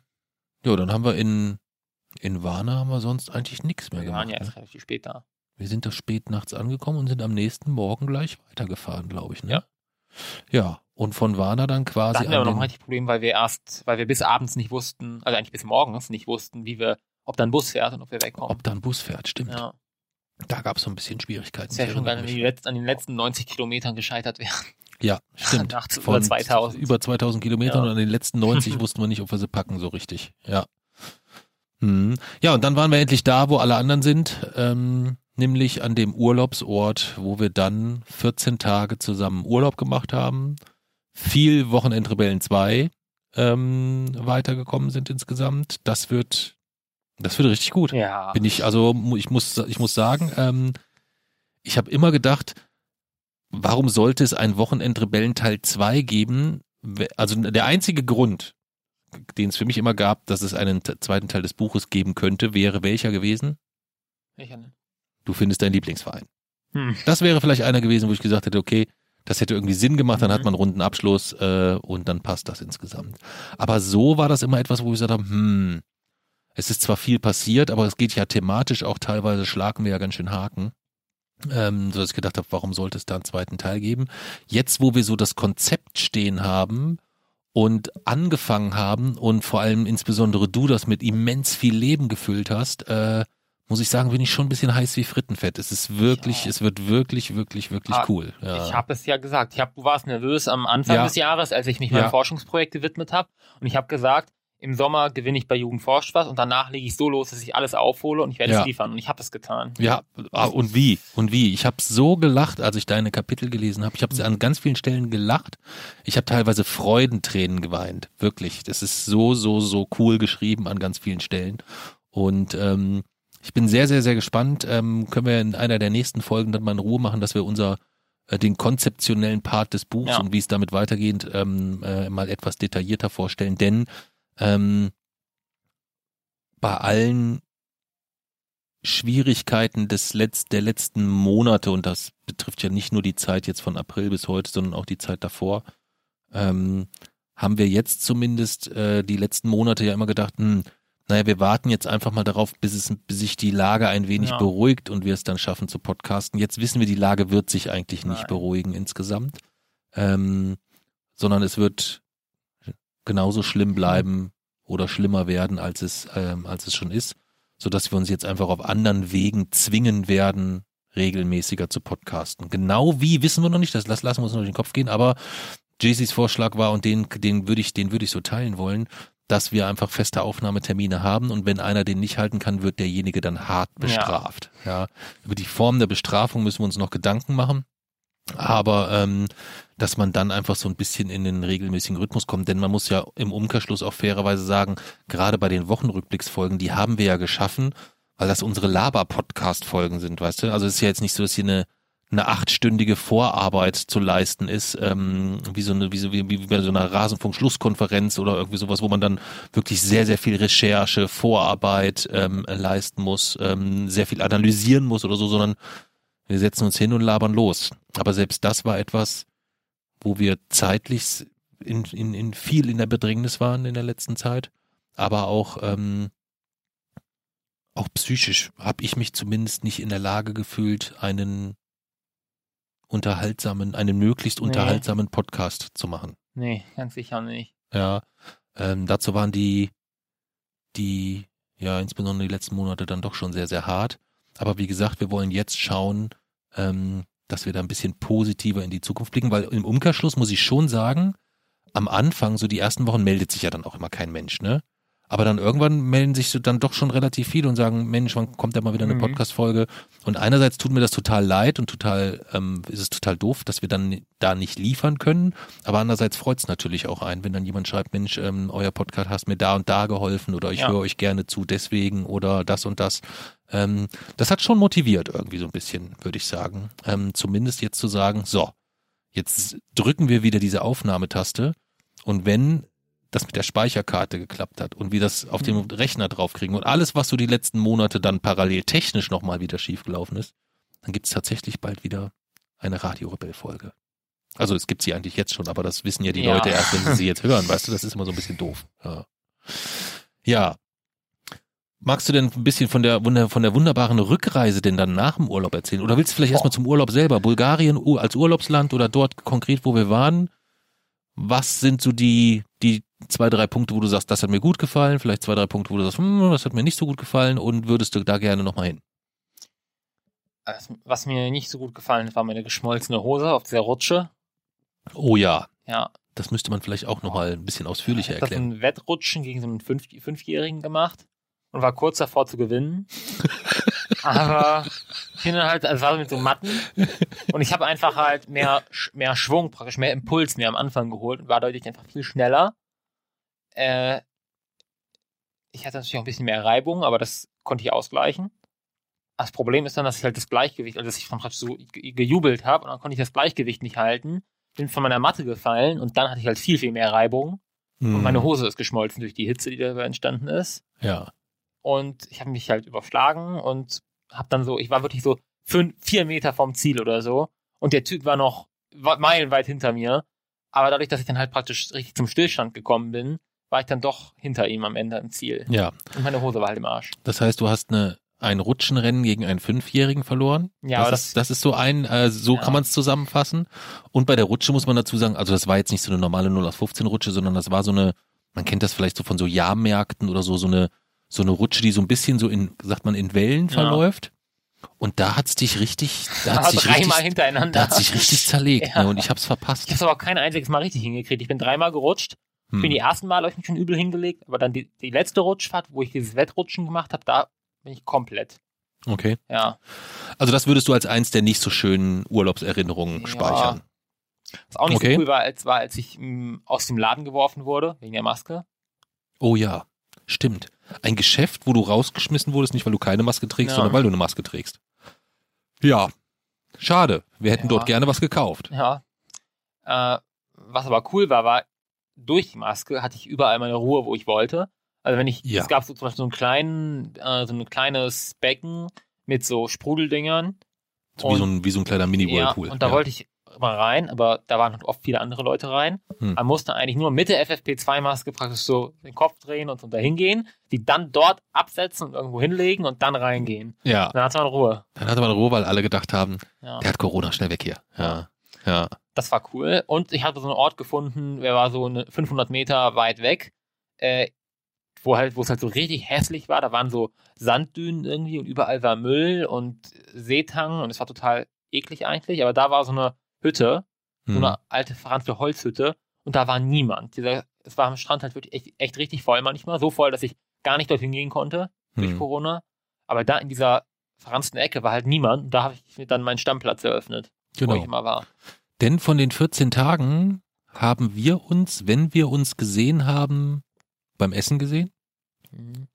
ja, dann haben wir in, in Warna haben wir sonst eigentlich nichts mehr Wir gemacht. waren ja ne? erst relativ spät da. Wir sind da spät nachts angekommen und sind am nächsten Morgen gleich weitergefahren, glaube ich, ne? Ja. Ja. Und von Warna dann Da quasi hatten wir aber noch ein richtig Problem, weil wir erst, weil wir bis abends nicht wussten, also eigentlich bis morgens nicht wussten, wie wir, ob da ein Bus fährt und ob wir wegkommen. ob da ein Bus fährt, stimmt. ja. Da gab es so ein bisschen Schwierigkeiten. Das ist ja schon mich. letzten, an den letzten 90 Kilometern gescheitert wären. Ja, [laughs] stimmt. Über Von 2000. Über 2000 Kilometern Ja. und an den letzten 90 [laughs] wussten wir nicht, ob wir sie packen, so richtig. Ja. Hm. Ja, und dann waren wir endlich da, wo alle anderen sind, ähm, nämlich an dem Urlaubsort, wo wir dann 14 Tage zusammen Urlaub gemacht haben, viel Wochenendrebellen 2 ähm, weitergekommen sind insgesamt. Das wird, das wird richtig gut. Ja. Bin ich, also ich muss, ich muss sagen, ähm, ich habe immer gedacht, warum sollte es ein Wochenendrebellen Teil 2 geben? Also der einzige Grund, den es für mich immer gab, dass es einen zweiten Teil des Buches geben könnte, wäre welcher gewesen? Welcher denn? Du findest deinen Lieblingsverein. Hm. Das wäre vielleicht einer gewesen, wo ich gesagt hätte, okay, das hätte irgendwie Sinn gemacht, dann Mhm. hat man einen runden Abschluss äh, und dann passt das insgesamt. Aber so war das immer etwas, wo ich gesagt habe, hm, es ist zwar viel passiert, aber es geht ja thematisch auch teilweise, schlagen wir ja ganz schön Haken. Ähm, so dass ich gedacht habe, warum sollte es da einen zweiten Teil geben? Jetzt, wo wir so das Konzept stehen haben und angefangen haben und vor allem insbesondere du das mit immens viel Leben gefüllt hast, äh, muss ich sagen, bin ich schon ein bisschen heiß wie Frittenfett. Es ist wirklich, Ja. es wird wirklich, wirklich, wirklich Ah, cool. Ja. Ich habe es ja gesagt. Ich hab, du warst nervös am Anfang Ja. des Jahres, als ich mich meinem Forschungsprojekt gewidmet habe. Und ich habe gesagt, im Sommer gewinne ich bei Jugend forscht was und danach lege ich so los, dass ich alles aufhole und ich werde Ja. es liefern. Und ich habe es getan. Ja, ah, und wie? Und wie? Ich habe so gelacht, als ich deine Kapitel gelesen habe. Ich habe an ganz vielen Stellen gelacht. Ich habe teilweise Freudentränen geweint. Wirklich. Das ist so, so, so cool geschrieben an ganz vielen Stellen. Und ähm, ich bin sehr, sehr, sehr gespannt. Ähm, können wir in einer der nächsten Folgen dann mal in Ruhe machen, dass wir unser äh, den konzeptionellen Part des Buchs Ja. und wie es damit weitergeht, ähm, äh, mal etwas detaillierter vorstellen. Denn ähm, bei allen Schwierigkeiten des Letz der letzten Monate, und das betrifft ja nicht nur die Zeit jetzt von April bis heute, sondern auch die Zeit davor, ähm, haben wir jetzt zumindest äh, die letzten Monate ja immer gedacht, hm, naja, wir warten jetzt einfach mal darauf, bis, es, bis sich die Lage ein wenig Ja. beruhigt und wir es dann schaffen zu podcasten. Jetzt wissen wir, die Lage wird sich eigentlich nicht Nein. beruhigen insgesamt, ähm, sondern es wird genauso schlimm bleiben oder schlimmer werden, als es, ähm, als es schon ist, so dass wir uns jetzt einfach auf anderen Wegen zwingen werden, regelmäßiger zu podcasten. Genau wie wissen wir noch nicht, das las- lassen wir uns noch durch den Kopf gehen, aber Jaycees Vorschlag war und den, den würde ich, den würde ich so teilen wollen, dass wir einfach feste Aufnahmetermine haben und wenn einer den nicht halten kann, wird derjenige dann hart Ja. bestraft. Ja. Über die Form der Bestrafung müssen wir uns noch Gedanken machen. Aber ähm, dass man dann einfach so ein bisschen in den regelmäßigen Rhythmus kommt, denn man muss ja im Umkehrschluss auch fairerweise sagen, gerade bei den Wochenrückblicksfolgen, die haben wir ja geschaffen, weil das unsere Laber-Podcast-Folgen sind, weißt du? Also es ist ja jetzt nicht so, dass hier eine eine achtstündige Vorarbeit zu leisten ist, ähm, wie so eine, wie so, wie, wie bei so einer Rasenfunk-Schlusskonferenz oder irgendwie sowas, wo man dann wirklich sehr, sehr viel Recherche, Vorarbeit ähm, leisten muss, ähm, sehr viel analysieren muss oder so, sondern wir setzen uns hin und labern los. Aber selbst das war etwas, wo wir zeitlich in, in, in viel in der Bedrängnis waren in der letzten Zeit, aber auch ähm, auch psychisch habe ich mich zumindest nicht in der Lage gefühlt, einen unterhaltsamen, einen möglichst Nee. unterhaltsamen Podcast zu machen. Nee, ganz sicher nicht. Ja, ähm, dazu waren die, die, ja, insbesondere die letzten Monate dann doch schon sehr, sehr hart. Aber wie gesagt, wir wollen jetzt schauen, ähm, dass wir da ein bisschen positiver in die Zukunft blicken, weil im Umkehrschluss muss ich schon sagen, am Anfang, so die ersten Wochen meldet sich ja dann auch immer kein Mensch, ne? Aber dann irgendwann melden sich so dann doch schon relativ viele und sagen, Mensch, wann kommt da mal wieder eine Mhm. Podcast-Folge? Und einerseits tut mir das total leid und total, ähm, ist es total doof, dass wir dann da nicht liefern können. Aber andererseits freut es natürlich auch ein, wenn dann jemand schreibt, Mensch, ähm, euer Podcast hast mir da und da geholfen oder ich Ja. höre euch gerne zu deswegen oder das und das. Ähm, das hat schon motiviert irgendwie so ein bisschen, würde ich sagen. Ähm, zumindest jetzt zu sagen, so, jetzt drücken wir wieder diese Aufnahmetaste und wenn das mit der Speicherkarte geklappt hat und wir das auf dem Rechner draufkriegen und alles, was so die letzten Monate dann parallel technisch nochmal wieder schiefgelaufen ist, dann gibt es tatsächlich bald wieder eine Radio-Rebell-Folge. Also es gibt sie eigentlich jetzt schon, aber das wissen ja die Ja. Leute erst, wenn sie sie jetzt hören, weißt du, das ist immer so ein bisschen doof. Ja. ja. Magst du denn ein bisschen von der, von der wunderbaren Rückreise denn dann nach dem Urlaub erzählen? Oder willst du vielleicht erstmal zum Urlaub selber? Bulgarien als Urlaubsland oder dort konkret, wo wir waren? Was sind so die zwei, drei Punkte, wo du sagst, das hat mir gut gefallen? Vielleicht zwei, drei Punkte, wo du sagst, hm, das hat mir nicht so gut gefallen und würdest du da gerne nochmal hin? Also, Was mir nicht so gut gefallen hat, war meine geschmolzene Hose auf dieser Rutsche. Oh ja, Ja, das müsste man vielleicht auch nochmal ein bisschen ausführlicher ich habe das erklären. ein Wettrutschen gegen so einen Fünf Fünfjährigen gemacht und war kurz davor zu gewinnen. [laughs] Aber ich bin halt, also es war so mit so Matten und ich habe einfach halt mehr, mehr Schwung, praktisch mehr Impuls mir am Anfang geholt und war dadurch einfach viel schneller. Äh, ich hatte natürlich auch ein bisschen mehr Reibung, aber das konnte ich ausgleichen. Das Problem ist dann, dass ich halt das Gleichgewicht, also dass ich dann praktisch so ge- gejubelt habe und dann konnte ich das Gleichgewicht nicht halten, bin von meiner Matte gefallen und dann hatte ich halt viel, viel mehr Reibung. Und meine Hose ist geschmolzen durch die Hitze, die dabei entstanden ist. Ja. Und ich habe mich halt überschlagen und habe dann so, ich war wirklich so fünf, vier Meter vom Ziel oder so. Und der Typ war noch meilenweit hinter mir. Aber dadurch, dass ich dann halt praktisch richtig zum Stillstand gekommen bin, war ich dann doch hinter ihm am Ende im Ziel. Ja. Und meine Hose war halt im Arsch. Das heißt, du hast eine, ein Rutschenrennen gegen einen Fünfjährigen verloren. Ja, das, ist, das ist so ein, äh, so Ja. kann man es zusammenfassen. Und bei der Rutsche muss man dazu sagen, also das war jetzt nicht so eine normale 0 aus 15 Rutsche, sondern das war so eine, man kennt das vielleicht so von so Jahrmärkten oder so, so eine, so eine Rutsche, die so ein bisschen so in, sagt man, in Wellen Ja. verläuft. Und da hat's dich richtig, da hat's [laughs] dich dreimal richtig, hintereinander. da hat's dich richtig zerlegt, [laughs] Ja. ne? Und ich hab's ich verpasst. habe es aber kein einziges Mal richtig hingekriegt. Ich bin dreimal gerutscht. Hm. Bin die ersten Mal habe ich mich schon übel hingelegt, aber dann die, die letzte Rutschfahrt, wo ich dieses Wettrutschen gemacht habe, da bin ich komplett. Okay. Ja. Also das würdest du als eins der nicht so schönen Urlaubserinnerungen Ja. speichern. Was auch nicht Okay. so cool war, als war, als ich mh, aus dem Laden geworfen wurde, wegen der Maske. Oh ja, stimmt. Ein Geschäft, wo du rausgeschmissen wurdest, nicht weil du keine Maske trägst, Ja. sondern weil du eine Maske trägst. Ja, schade. Wir hätten Ja. dort gerne was gekauft. Ja. Äh, was aber cool war, war, durch die Maske hatte ich überall meine Ruhe, wo ich wollte. Also wenn ich, Ja. es gab so zum Beispiel so einen kleinen, äh, so ein kleines Becken mit so Sprudeldingern. So wie, so ein, wie so ein kleiner Ja, Mini-Whirlpool. und da wollte ich mal rein, aber da waren halt oft viele andere Leute rein. Hm. Man musste eigentlich nur mit der FFP2-Maske praktisch so den Kopf drehen und so dahin gehen, die dann dort absetzen und irgendwo hinlegen und dann reingehen. ja, Dann hatte man Ruhe. dann hatte man Ruhe, weil alle gedacht haben, Ja. der hat Corona, schnell weg hier. Ja, ja. Das war cool. Und ich hatte so einen Ort gefunden, der war so eine 500 Meter weit weg, äh, wo halt, wo es halt so richtig hässlich war. Da waren so Sanddünen irgendwie und überall war Müll und Seetang und es war total eklig eigentlich. Aber da war so eine Hütte, so Hm. eine alte verranzte Holzhütte und da war niemand. Dieser, es war am Strand halt wirklich echt, echt richtig voll manchmal. So voll, dass ich gar nicht dorthin gehen konnte durch Hm. Corona. Aber da in dieser verranzten Ecke war halt niemand. Und da habe ich mir dann meinen Stammplatz eröffnet, wo ich Genau. immer war. Denn von den 14 Tagen haben wir uns, wenn wir uns gesehen haben, beim Essen gesehen. Mhm.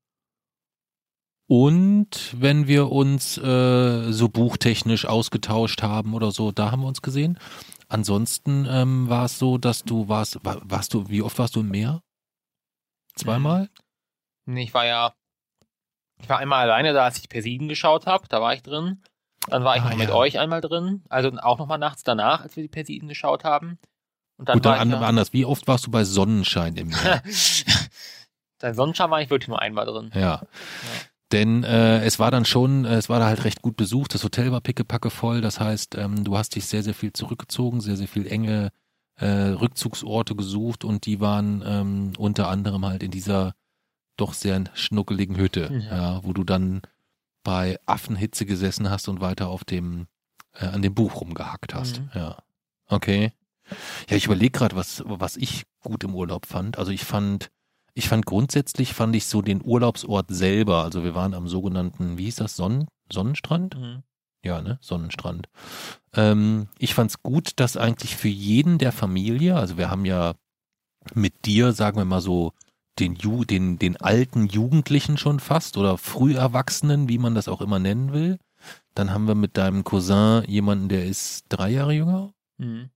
Und wenn wir uns äh, so buchtechnisch ausgetauscht haben oder so, da haben wir uns gesehen. Ansonsten ähm, war es so, dass du warst, war, warst du, wie oft warst du im Meer? Zweimal? Nee, ich war ja, ich war einmal alleine da, als ich Persiden geschaut habe, da war ich drin. Dann war ich Ah, noch mit ja. euch einmal drin, also auch nochmal nachts danach, als wir die Persiden geschaut haben. Und dann Gut, dann an, ja, anders. Wie oft warst du bei Sonnenschein im Meer? Dein [laughs] Sonnenschein war ich wirklich nur einmal drin. ja. Denn äh, es war dann schon, äh, es war da halt recht gut besucht. Das Hotel war pickepacke voll. Das heißt, ähm, du hast dich sehr, sehr viel zurückgezogen, sehr, sehr viel enge äh, Rückzugsorte gesucht und die waren ähm, unter anderem halt in dieser doch sehr schnuckeligen Hütte, Ja. ja. wo du dann bei Affenhitze gesessen hast und weiter auf dem äh, an dem Buch rumgehackt hast. Mhm. Ja. Okay. Ja, ich überlege gerade, was was ich gut im Urlaub fand. Also ich fand Ich fand grundsätzlich, fand ich so den Urlaubsort selber, also wir waren am sogenannten, wie hieß das, Sonnen, Sonnenstrand? Mhm. Ja, ne, Sonnenstrand. Ähm, ich fand's gut, dass eigentlich für jeden der Familie, also wir haben ja mit dir, sagen wir mal so, den, Ju den, den alten Jugendlichen schon fast oder Früherwachsenen, wie man das auch immer nennen will. Dann haben wir mit deinem Cousin jemanden, der ist drei Jahre jünger. Mhm.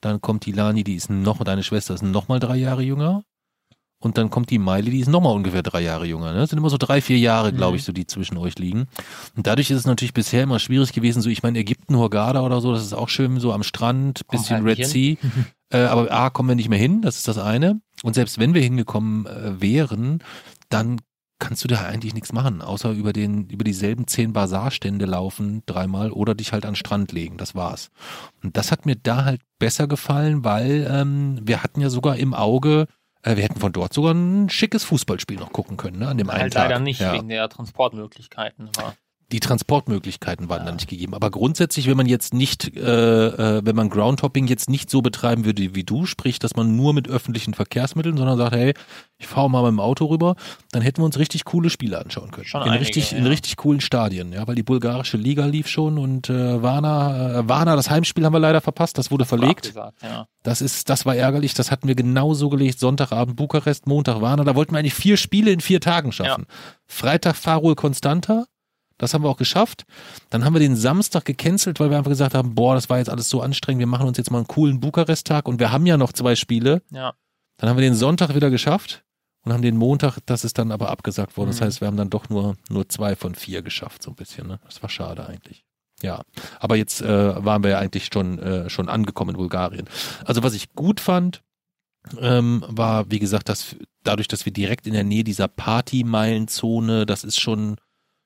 Dann kommt die Lani, die ist noch, deine Schwester ist noch mal drei Jahre jünger. Und dann kommt die Meile, die ist noch mal ungefähr drei Jahre jünger. Ne? Das sind immer so drei, vier Jahre, glaube ich, Mhm. so die zwischen euch liegen. Und dadurch ist es natürlich bisher immer schwierig gewesen. So, ich meine, Ägypten, Hurghada oder so, das ist auch schön, so am Strand, bisschen Red Sea. [laughs] Äh, aber A, kommen wir nicht mehr hin, das ist das eine. Und selbst wenn wir hingekommen äh, wären, dann kannst du da eigentlich nichts machen, außer über den, über dieselben zehn Bazarstände laufen dreimal oder dich halt an den Strand legen. Das war's. Und das hat mir da halt besser gefallen, weil ähm, wir hatten ja sogar im Auge, äh, wir hätten von dort sogar ein schickes Fußballspiel noch gucken können, ne? An dem einen Halt Tag. leider nicht, Ja wegen der Transportmöglichkeiten. Aber die Transportmöglichkeiten waren Ja. da nicht gegeben. Aber grundsätzlich, wenn man jetzt nicht, äh, äh, wenn man Groundhopping jetzt nicht so betreiben würde wie du, sprich, dass man nur mit öffentlichen Verkehrsmitteln, sondern sagt, hey, ich fahre mal mit dem Auto rüber, dann hätten wir uns richtig coole Spiele anschauen können. Schon in einige, richtig, in ja. richtig coolen Stadien, ja, weil die bulgarische Liga lief schon und äh, Warna, äh, Warna, das Heimspiel haben wir leider verpasst, das wurde verlegt. abgesagt, ja. Das ist, das war ärgerlich. Das hatten wir genauso gelegt. Sonntagabend Bukarest, Montag Warna. Da wollten wir eigentlich vier Spiele in vier Tagen schaffen. Freitag Farul Constanta. Das haben wir auch geschafft. Dann haben wir den Samstag gecancelt, weil wir einfach gesagt haben, boah, das war jetzt alles so anstrengend. Wir machen uns jetzt mal einen coolen Bukarest-Tag und wir haben ja noch zwei Spiele. Ja, Dann haben wir den Sonntag wieder geschafft und haben den Montag, das ist dann aber abgesagt worden. Das Mhm. heißt, wir haben dann doch nur, nur zwei von vier geschafft, so ein bisschen. Ne? Das war schade eigentlich. Ja, aber jetzt äh, waren wir ja eigentlich schon, äh, schon angekommen in Bulgarien. Also was ich gut fand, ähm, war, wie gesagt, dass dadurch, dass wir direkt in der Nähe dieser Partymeilenzone, das ist schon,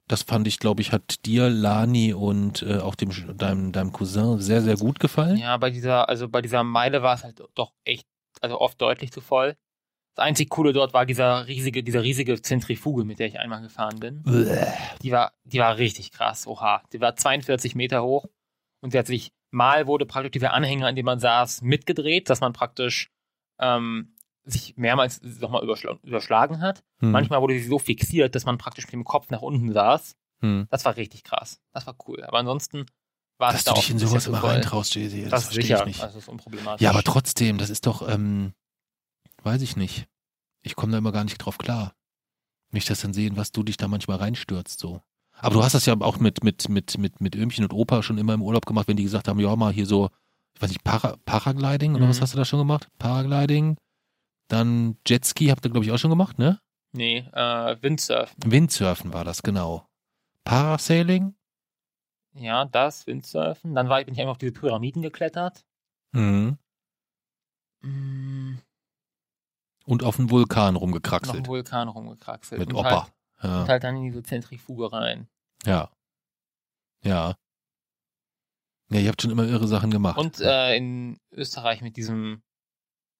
das fand ich, glaube ich, hat dir, Lani und äh, auch dem deinem, deinem Cousin sehr, sehr gut gefallen. ja, bei dieser, also bei dieser Meile war es halt doch echt, also oft deutlich zu voll. Das einzig Coole dort war dieser riesige, dieser riesige Zentrifuge, mit der ich einmal gefahren bin. Die war, die war richtig krass, oha. Die war 42 Meter hoch und sie hat sich, mal wurde praktisch dieser Anhänger, in dem man saß, mitgedreht, dass man praktisch ähm, sich mehrmals nochmal überschl überschlagen hat. Hm, Manchmal wurde sie so fixiert, dass man praktisch mit dem Kopf nach unten saß. hm. Das war richtig krass. Das war cool. Aber ansonsten war Dass es da du dich in sowas immer reintraust, Jay-Z, das, Das verstehe sicher. ich nicht. Das ist unproblematisch. Ja, aber trotzdem, das ist doch, ähm, weiß ich nicht. Ich komme da immer gar nicht drauf klar. Nicht das dann sehen, was du dich da manchmal reinstürzt, so. Aber du hast das ja auch mit, mit, mit, mit, mit Ömchen und Opa schon immer im Urlaub gemacht, wenn die gesagt haben, ja, mal hier so, ich weiß nicht, Para, Paragliding oder Mhm. was hast du da schon gemacht? Paragliding, dann Jetski habt ihr, glaube ich, auch schon gemacht, ne? Nee, äh, Windsurfen. Windsurfen war das, genau. Parasailing? Ja, das, Windsurfen. Dann war, bin ich einfach auf diese Pyramiden geklettert. Mhm. Mm, Und auf einen Vulkan rumgekraxelt. einen Vulkan rumgekraxelt. Mit und Opa. Halt, Ja. und halt dann in diese Zentrifuge rein. Ja. Ja. Ja, ihr habt schon immer irre Sachen gemacht. Und äh, in Österreich mit diesem,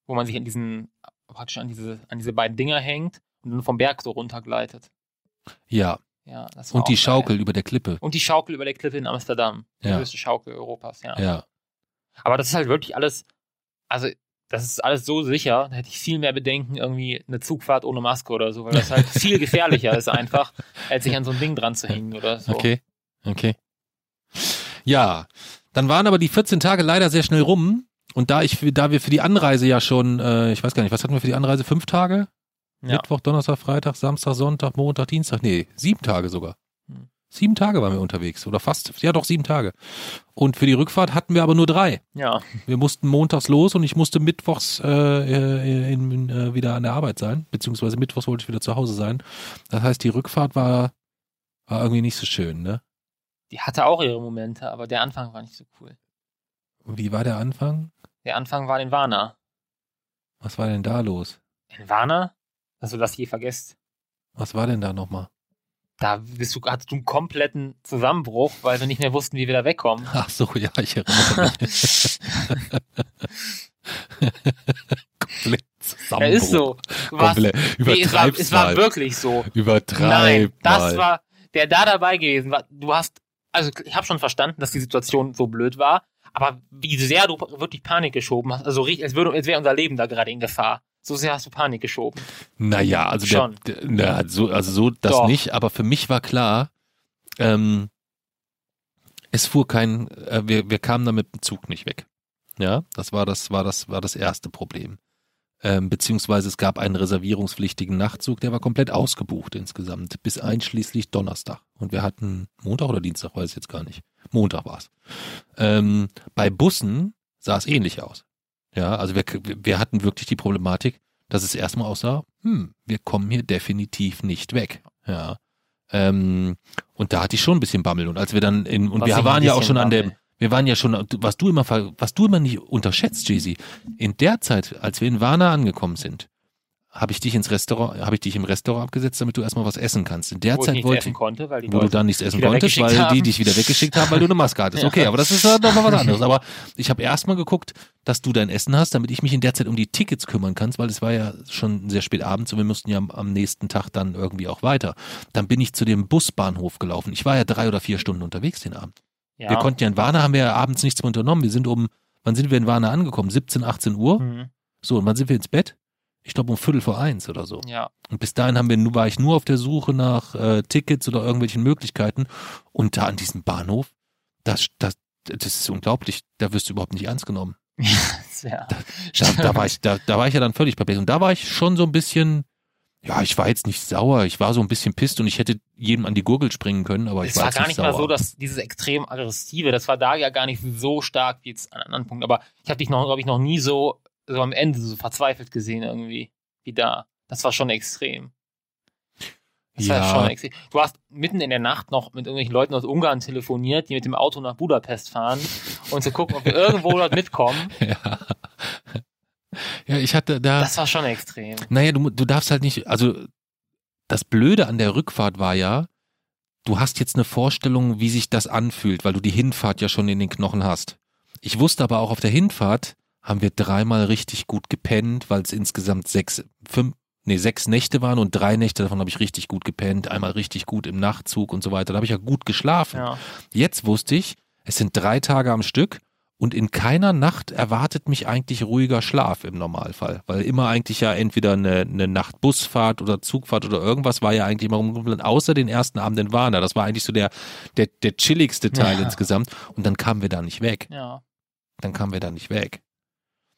wo man sich an diesen, praktisch an diese, an diese beiden Dinger hängt und dann vom Berg so runtergleitet. ja. Ja, das war Und die Schaukel Geil. über der Klippe. Und die Schaukel über der Klippe in Amsterdam. Die Ja. größte Schaukel Europas, ja. Ja. Aber das ist halt wirklich alles, also das ist alles so sicher, da hätte ich viel mehr Bedenken, irgendwie eine Zugfahrt ohne Maske oder so, weil das halt [laughs] viel gefährlicher ist einfach, als sich an so ein Ding dran zu hängen oder so. Okay. Okay. Ja. Dann waren aber die 14 Tage leider sehr schnell rum. Und da ich, da wir für die Anreise ja schon, äh, ich weiß gar nicht, was hatten wir für die Anreise? Fünf Tage? Ja. Mittwoch, Donnerstag, Freitag, Samstag, Sonntag, Montag, Dienstag. Nee, sieben Tage sogar. Hm. Sieben Tage waren wir unterwegs. Oder fast, ja doch, sieben Tage. Und für die Rückfahrt hatten wir aber nur drei. Ja, Wir mussten montags los und ich musste mittwochs äh, äh, in, in, äh, wieder an der Arbeit sein, beziehungsweise mittwochs wollte ich wieder zu Hause sein. Das heißt, die Rückfahrt war, war irgendwie nicht so schön, ne? die hatte auch ihre Momente, aber der Anfang war nicht so cool. Wie war der Anfang? Der Anfang war in Warna. Was war denn da los? In Warna? Dass du das je vergisst. Was war denn da nochmal? Da bist du, hattest du einen kompletten Zusammenbruch, weil wir nicht mehr wussten, wie wir da wegkommen. [laughs] Ach so, ja, ich erinnere mich. [laughs] Komplett Ja, ist so. Komplett. nee, es, war, es war wirklich so. Übertreib Nein, das mal. war, der da dabei gewesen war, du hast, also ich habe schon verstanden, dass die Situation so blöd war, aber wie sehr du wirklich Panik geschoben hast, also richtig, als, würde, als wäre unser Leben da gerade in Gefahr. So sehr hast du Panik geschoben. Naja, also Schon. Der, der, na, so, also so das Doch. nicht, aber für mich war klar, ähm, es fuhr kein, äh, wir, wir kamen da mit dem Zug nicht weg. Ja, das war das, war das, war das erste Problem. Ähm, beziehungsweise es gab einen reservierungspflichtigen Nachtzug, der war komplett ausgebucht insgesamt, bis einschließlich Donnerstag. Und wir hatten Montag oder Dienstag, weiß ich jetzt gar nicht. Montag war's. Ähm, bei Bussen sah es ähnlich aus. Ja, also wir, wir hatten wirklich die Problematik, dass es erstmal aussah, hm, wir kommen hier definitiv nicht weg. Ja. Ähm, und da hatte ich schon ein bisschen Bammel. Und als wir dann in, und Was wir waren ja auch schon an dem, Bammel. wir waren ja schon, was du immer, was du immer nicht unterschätzt, Jay-Z, in der Zeit, als wir in Warna angekommen sind, habe ich dich ins Restaurant, habe ich dich im Restaurant abgesetzt, damit du erstmal was essen kannst. In der Wo ich Zeit wollte essen konnte, wo du dann nichts essen konntest, weil weggeschickt die haben. dich wieder weggeschickt haben, weil du eine Maske hattest. [laughs] Ja. Okay, aber das ist ja noch mal was anderes. Aber ich habe erstmal geguckt, dass du dein Essen hast, damit ich mich in der Zeit um die Tickets kümmern kann, weil es war ja schon sehr spät abends und wir mussten ja am, nächsten Tag dann irgendwie auch weiter. Dann bin ich zu dem Busbahnhof gelaufen. Ich war ja drei oder vier Stunden unterwegs den Abend. ja. Wir konnten ja in Warna, haben wir ja abends nichts mehr unternommen. Wir sind um, wann sind wir in Warna angekommen? 17, 18 Uhr. Mhm. So, und wann sind wir ins Bett? Ich glaube um Viertel vor eins oder so. ja. Und bis dahin haben wir, nur- war ich nur auf der Suche nach äh, Tickets oder irgendwelchen Möglichkeiten. Und da an diesem Bahnhof, das, das, das ist unglaublich. Da wirst du überhaupt nicht ernst genommen. [laughs] ja. Da, da, war ich, da, da war ich ja dann völlig perplex. Und da war ich schon so ein bisschen, ja, ich war jetzt nicht sauer. Ich war so ein bisschen pisst und ich hätte jedem an die Gurgel springen können, aber ich war war gar nicht nicht mal so, dass dieses extrem aggressive, das war da ja gar nicht so stark wie jetzt an anderen Punkten. Aber ich habe dich noch, glaube ich, noch nie so, so am Ende so verzweifelt gesehen irgendwie, wie da. Das war schon extrem. Das war Ja. schon extrem. Du hast mitten in der Nacht noch mit irgendwelchen Leuten aus Ungarn telefoniert, die mit dem Auto nach Budapest fahren und zu gucken, ob wir irgendwo dort mitkommen. [laughs] ja. ja, ich hatte da. Das war schon extrem. Naja, du, du darfst halt nicht, also das Blöde an der Rückfahrt war ja, du hast jetzt eine Vorstellung, wie sich das anfühlt, weil du die Hinfahrt ja schon in den Knochen hast. Ich wusste aber auch auf der Hinfahrt haben wir dreimal richtig gut gepennt, weil es insgesamt sechs, fünf, nee, sechs Nächte waren und drei Nächte davon habe ich richtig gut gepennt, einmal richtig gut im Nachtzug und so weiter. Da habe ich ja gut geschlafen. Ja. Jetzt wusste ich, es sind drei Tage am Stück und in keiner Nacht erwartet mich eigentlich ruhiger Schlaf im Normalfall, weil immer eigentlich ja entweder eine, eine Nacht Busfahrt oder Zugfahrt oder irgendwas war ja eigentlich immer rum, außer den ersten Abend in Warna. Das war eigentlich so der, der, der chilligste Teil Ja. insgesamt und dann kamen wir da nicht weg. Ja. Dann kamen wir da nicht weg.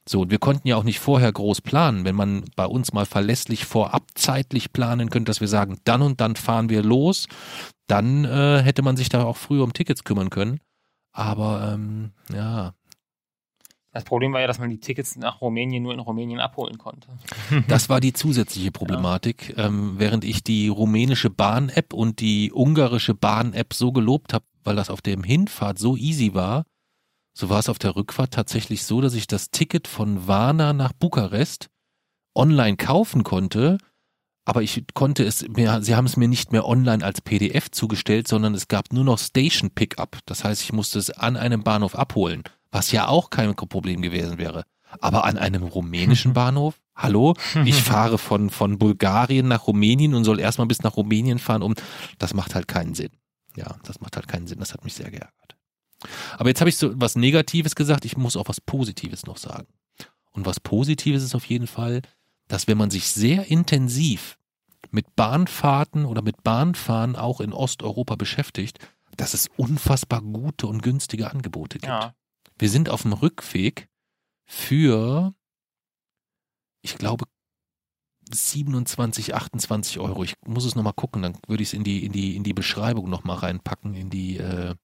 So, und wir konnten ja auch nicht vorher groß planen. Wenn man bei uns mal verlässlich vorab zeitlich planen könnte, dass wir sagen, dann und dann fahren wir los, dann äh, hätte man sich da auch früher um Tickets kümmern können. Aber ähm, ja, Das Problem war ja, dass man die Tickets nach Rumänien nur in Rumänien abholen konnte. [laughs] [laughs] das war die zusätzliche Problematik. Ähm, während ich die rumänische Bahn-App und die ungarische Bahn-App so gelobt habe, weil das auf dem Hinfahrt so easy war, so war es auf der Rückfahrt tatsächlich so, dass ich das Ticket von Varna nach Bukarest online kaufen konnte, aber ich konnte es mir, sie haben es mir nicht mehr online als PDF zugestellt, sondern es gab nur noch Station Pickup. Das heißt, ich musste es an einem Bahnhof abholen, was ja auch kein Problem gewesen wäre. Aber an einem rumänischen [laughs] Bahnhof? Hallo? Ich [laughs] fahre von, von Bulgarien nach Rumänien und soll erstmal bis nach Rumänien fahren, um, das macht halt keinen Sinn. Ja, das macht halt keinen Sinn. Das hat mich sehr geärgert. Aber jetzt habe ich so was Negatives gesagt, ich muss auch was Positives noch sagen. Und was Positives ist auf jeden Fall, dass wenn man sich sehr intensiv mit Bahnfahrten oder mit Bahnfahren auch in Osteuropa beschäftigt, dass es unfassbar gute und günstige Angebote gibt. Ja. Wir sind auf dem Rückweg für, ich glaube, 27, 28 Euro. Ich muss es nochmal gucken, dann würde ich es in die, in die, in die Beschreibung nochmal reinpacken, in die, äh,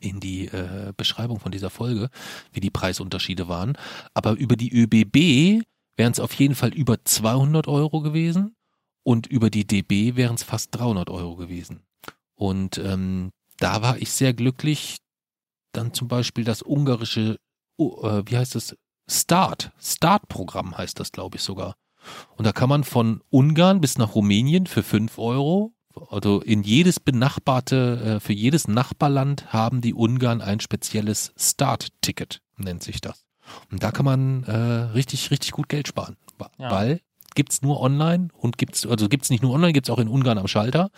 in die äh, Beschreibung von dieser Folge, wie die Preisunterschiede waren. Aber über die ÖBB wären es auf jeden Fall über 200 Euro gewesen und über die DB wären es fast 300 Euro gewesen. Und ähm, da war ich sehr glücklich, dann zum Beispiel das ungarische, oh, äh, wie heißt das? Start. Start-Programm heißt das, glaube ich sogar. Und da kann man von Ungarn bis nach Rumänien für 5 Euro, also in jedes benachbarte, äh, für jedes Nachbarland haben die Ungarn ein spezielles Start-Ticket, nennt sich das. Und da kann man äh, richtig, richtig gut Geld sparen. Ja. Weil gibt's nur online und gibt's, also gibt's nicht nur online, gibt's auch in Ungarn am Schalter,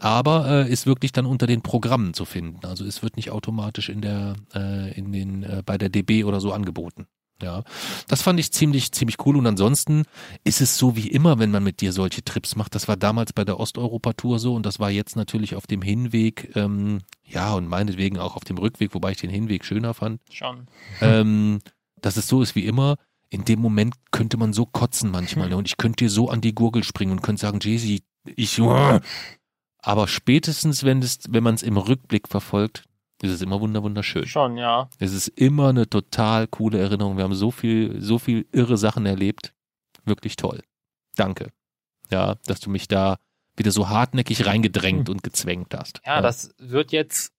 aber äh, ist wirklich dann unter den Programmen zu finden. Also es wird nicht automatisch in der, äh, in den, äh, bei der DB oder so angeboten. Ja, das fand ich ziemlich, ziemlich cool. Und ansonsten ist es so wie immer, wenn man mit dir solche Trips macht. Das war damals bei der Osteuropa-Tour so und das war jetzt natürlich auf dem Hinweg, ähm, ja, und meinetwegen auch auf dem Rückweg, wobei ich den Hinweg schöner fand. Schon. Ähm, dass es so ist wie immer. In dem Moment könnte man so kotzen manchmal. Ne? Und ich könnte dir so an die Gurgel springen und könnte sagen, Jay-Z, ich. [laughs] Aber spätestens, wenn wenn man es im Rückblick verfolgt, ist es immer wunder wunderschön. Schon, ja. Es ist immer eine total coole Erinnerung. Wir haben so viel, so viel irre Sachen erlebt. Wirklich toll. Danke. Ja, dass du mich da wieder so hartnäckig reingedrängt und gezwängt hast. Ja, das wird jetzt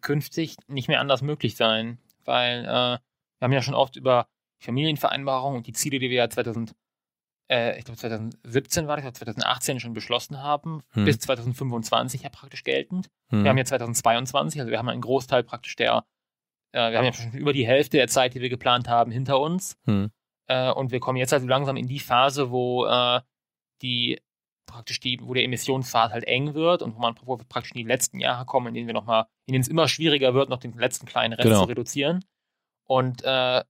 künftig nicht mehr anders möglich sein, weil äh, wir haben ja schon oft über Familienvereinbarungen und die Ziele, die wir ja 2000, äh, ich glaube 2017 war das, 2018 schon beschlossen haben, Hm. bis 2025 ja praktisch geltend. Hm. Wir haben ja 2022, also wir haben einen Großteil praktisch der, äh, wir haben ja schon über die Hälfte der Zeit, die wir geplant haben, hinter uns. hm. Äh, und wir kommen jetzt also langsam in die Phase, wo äh, die praktisch die, wo der Emissionspfad halt eng wird und wo man wo wir praktisch in die letzten Jahre kommen, in denen wir noch mal, in denen es immer schwieriger wird, noch den letzten kleinen Rest Genau. zu reduzieren. Und äh,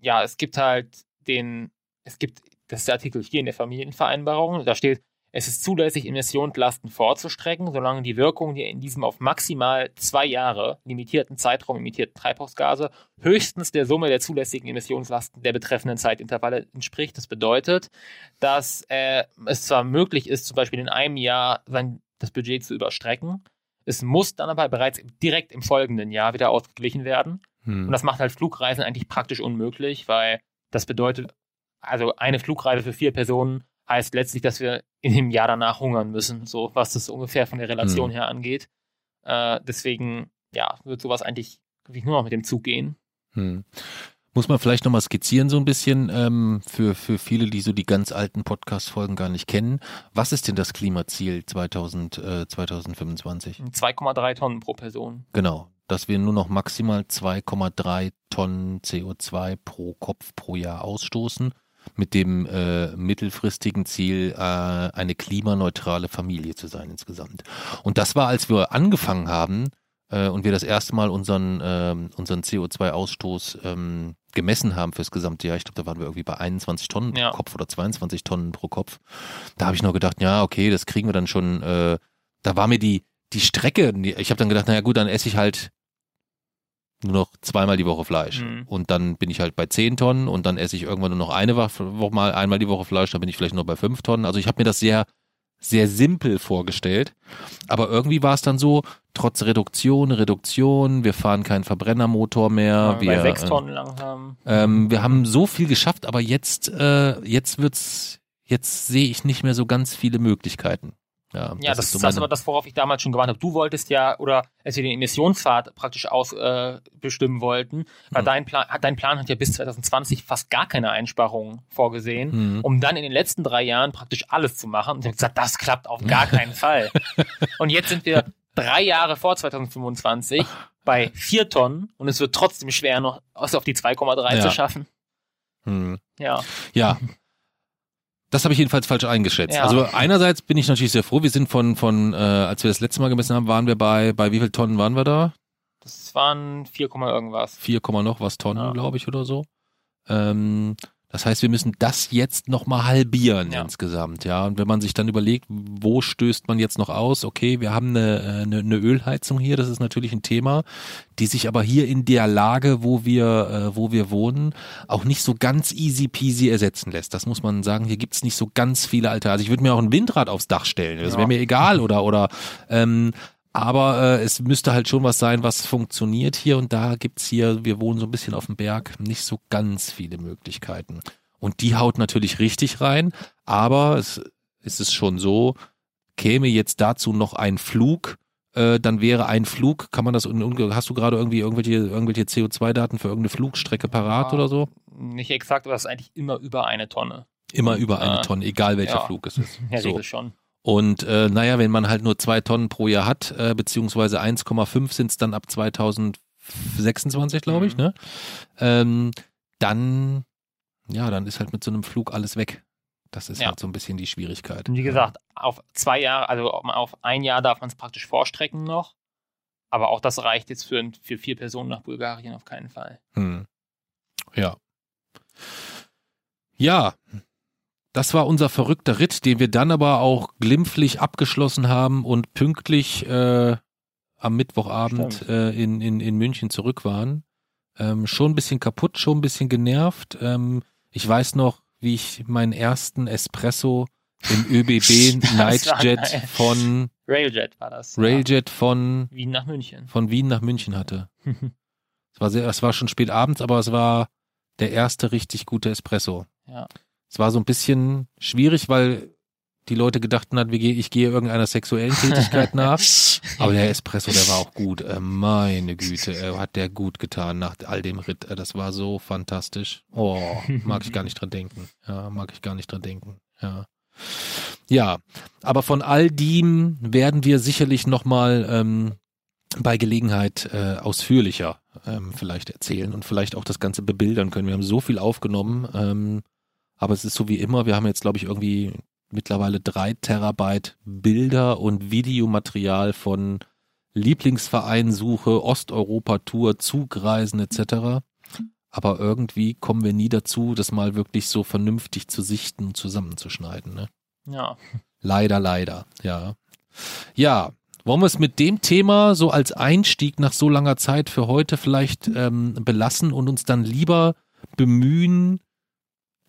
ja, es gibt halt den, es gibt, das ist der Artikel hier in der Familienvereinbarung, da steht, es ist zulässig, Emissionslasten vorzustrecken, solange die Wirkung die in diesem auf maximal zwei Jahre limitierten Zeitraum emittierten Treibhausgase höchstens der Summe der zulässigen Emissionslasten der betreffenden Zeitintervalle entspricht. Das bedeutet, dass äh, es zwar möglich ist, zum Beispiel in einem Jahr sein, das Budget zu überstrecken, es muss dann aber bereits direkt im folgenden Jahr wieder ausgeglichen werden. Und Hm. das macht halt Flugreisen eigentlich praktisch unmöglich, weil das bedeutet, also eine Flugreise für vier Personen heißt letztlich, dass wir in dem Jahr danach hungern müssen, so was das ungefähr von der Relation Hm. her angeht. Äh, deswegen, ja, wird sowas eigentlich wirklich nur noch mit dem Zug gehen. Hm. Muss man vielleicht nochmal skizzieren so ein bisschen ähm, für, für viele, die so die ganz alten Podcast-Folgen gar nicht kennen. Was ist denn das Klimaziel 2000, äh, 2025? 2,3 Tonnen pro Person. Genau, dass wir nur noch maximal 2,3 Tonnen CO2 pro Kopf pro Jahr ausstoßen, mit dem äh, mittelfristigen Ziel, äh, eine klimaneutrale Familie zu sein insgesamt. Und das war, als wir angefangen haben äh, und wir das erste Mal unseren, ähm, unseren CO2-Ausstoß ähm, gemessen haben fürs gesamte Jahr. Ich glaube, da waren wir irgendwie bei 21 Tonnen Ja. pro Kopf oder 22 Tonnen pro Kopf. Da habe ich nur gedacht, ja, okay, das kriegen wir dann schon. Äh, da war mir die, die Strecke, ich habe dann gedacht, naja gut, dann esse ich halt nur noch zweimal die Woche Fleisch. Mhm. Und dann bin ich halt bei 10 Tonnen und dann esse ich irgendwann nur noch eine Woche mal einmal die Woche Fleisch, dann bin ich vielleicht nur bei 5 Tonnen. Also ich habe mir das sehr, sehr simpel vorgestellt. Aber irgendwie war es dann so, trotz Reduktion, Reduktion, wir fahren keinen Verbrennermotor mehr. Äh, wir, bei 6 äh, Tonnen langsam. ähm, wir haben so viel geschafft, aber jetzt, äh, jetzt wird's, jetzt sehe ich nicht mehr so ganz viele Möglichkeiten. Ja, Ja, das, ist so das aber das, worauf ich damals schon gewartet habe. Du wolltest ja, oder als wir den Emissionspfad praktisch aus, äh, wollten, weil Mhm. dein, Plan, hat- dein Plan hat ja bis 2020 fast gar keine Einsparungen vorgesehen, Mhm. um dann in den letzten drei Jahren praktisch alles zu machen. Und ich habe gesagt, das klappt auf gar [laughs] keinen Fall. Und jetzt sind wir drei Jahre vor 2025 bei vier Tonnen und es wird trotzdem schwer, noch auf die 2,3 Ja. zu schaffen. Hm. Ja. Ja. Das habe ich jedenfalls falsch eingeschätzt. Ja. Also einerseits bin ich natürlich sehr froh. Wir sind von, von äh, als wir das letzte Mal gemessen haben, waren wir bei, bei wie viel Tonnen waren wir da? Das waren 4, Komma irgendwas. 4, Komma noch was Tonnen, Ja. glaube ich, oder so. Ähm, das heißt, wir müssen das jetzt nochmal halbieren Ja. insgesamt, ja. Und wenn man sich dann überlegt, wo stößt man jetzt noch aus? Okay, wir haben eine, äh, eine, eine Ölheizung hier, das ist natürlich ein Thema, die sich aber hier in der Lage, wo wir, äh, wo wir wohnen, auch nicht so ganz easy peasy ersetzen lässt. Das muss man sagen. Hier gibt's nicht so ganz viele alte. Also ich würde mir auch ein Windrad aufs Dach stellen. Das Ja. wäre mir egal oder oder ähm, aber äh, es müsste halt schon was sein, was funktioniert hier und da gibt's hier, wir wohnen so ein bisschen auf dem Berg, nicht so ganz viele Möglichkeiten. Und die haut natürlich richtig rein, aber es, es ist schon so, käme jetzt dazu noch ein Flug, äh, dann wäre ein Flug, kann man das, hast du gerade irgendwie irgendwelche, irgendwelche CO2-Daten für irgendeine Flugstrecke parat Ja. oder so? Nicht exakt, aber das ist eigentlich immer über eine Tonne. Immer über eine Ja. Tonne, egal welcher Ja. Flug es ist. [laughs] Der So. Schon. Und äh, naja, wenn man halt nur zwei Tonnen pro Jahr hat, äh, beziehungsweise 1,5 sind es dann ab 2026, glaube ich, Mhm. ne? Ähm, dann, ja, dann ist halt mit so einem Flug alles weg. Das ist Ja. halt so ein bisschen die Schwierigkeit. Und wie gesagt, auf zwei Jahre, also auf ein Jahr darf man es praktisch vorstrecken noch. Aber auch das reicht jetzt für, für vier Personen nach Bulgarien auf keinen Fall. Hm. Ja. Ja, das war unser verrückter Ritt, den wir dann aber auch glimpflich abgeschlossen haben und pünktlich äh, am Mittwochabend äh, in, in, in München zurück waren. Ähm, schon ein bisschen kaputt, schon ein bisschen genervt. Ähm, ich weiß noch, wie ich meinen ersten Espresso im [laughs] ÖBB Nightjet von Railjet war das. Railjet von Wien nach München. von Wien nach München hatte. [laughs] Es war sehr, es war schon spät abends, aber es war der erste richtig gute Espresso. Ja. Es war so ein bisschen schwierig, weil die Leute gedachten hat, ich gehe irgendeiner sexuellen Tätigkeit [laughs] nach. [laughs] Aber der Espresso, der war auch gut. Äh, meine Güte, äh, hat der gut getan nach all dem Ritt. Äh, das war so fantastisch. Oh, mag ich gar nicht dran denken. Ja, mag ich gar nicht dran denken. Ja. Ja, aber von all dem werden wir sicherlich nochmal ähm, bei Gelegenheit äh, ausführlicher ähm, vielleicht erzählen und vielleicht auch das Ganze bebildern können. Wir haben so viel aufgenommen, ähm, aber es ist so wie immer, wir haben jetzt, glaube ich, irgendwie mittlerweile drei Terabyte Bilder und Videomaterial von Lieblingsvereinsuche, Osteuropa-Tour, Zugreisen etc. Aber irgendwie kommen wir nie dazu, das mal wirklich so vernünftig zu sichten und zusammenzuschneiden. Ne? Ja. Leider, leider, ja. Ja, wollen wir es mit dem Thema so als Einstieg nach so langer Zeit für heute vielleicht ähm, belassen und uns dann lieber bemühen,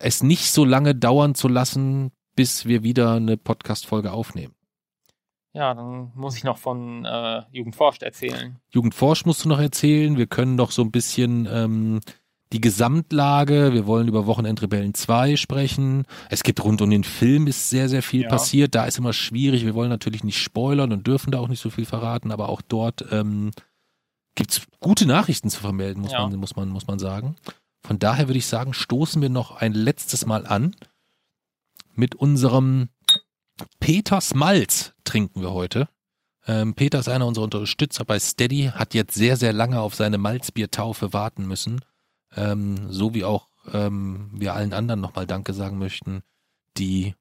es nicht so lange dauern zu lassen, bis wir wieder eine Podcast-Folge aufnehmen. Ja, dann muss ich noch von äh, Jugendforscht erzählen. Jugendforsch musst du noch erzählen. Wir können noch so ein bisschen ähm, die Gesamtlage, wir wollen über Wochenendrebellen 2 sprechen. Es gibt rund um den Film ist sehr, sehr viel Ja. passiert. Da ist immer schwierig. Wir wollen natürlich nicht spoilern und dürfen da auch nicht so viel verraten, aber auch dort ähm, gibt's gute Nachrichten zu vermelden, muss, Ja. man, muss, man, muss man sagen. Von daher würde ich sagen, stoßen wir noch ein letztes Mal an. Mit unserem Peter Smalz trinken wir heute. Ähm, Peter ist einer unserer Unterstützer bei Steady, hat jetzt sehr, sehr lange auf seine Malzbiertaufe warten müssen. Ähm, so wie auch ähm, wir allen anderen nochmal Danke sagen möchten, die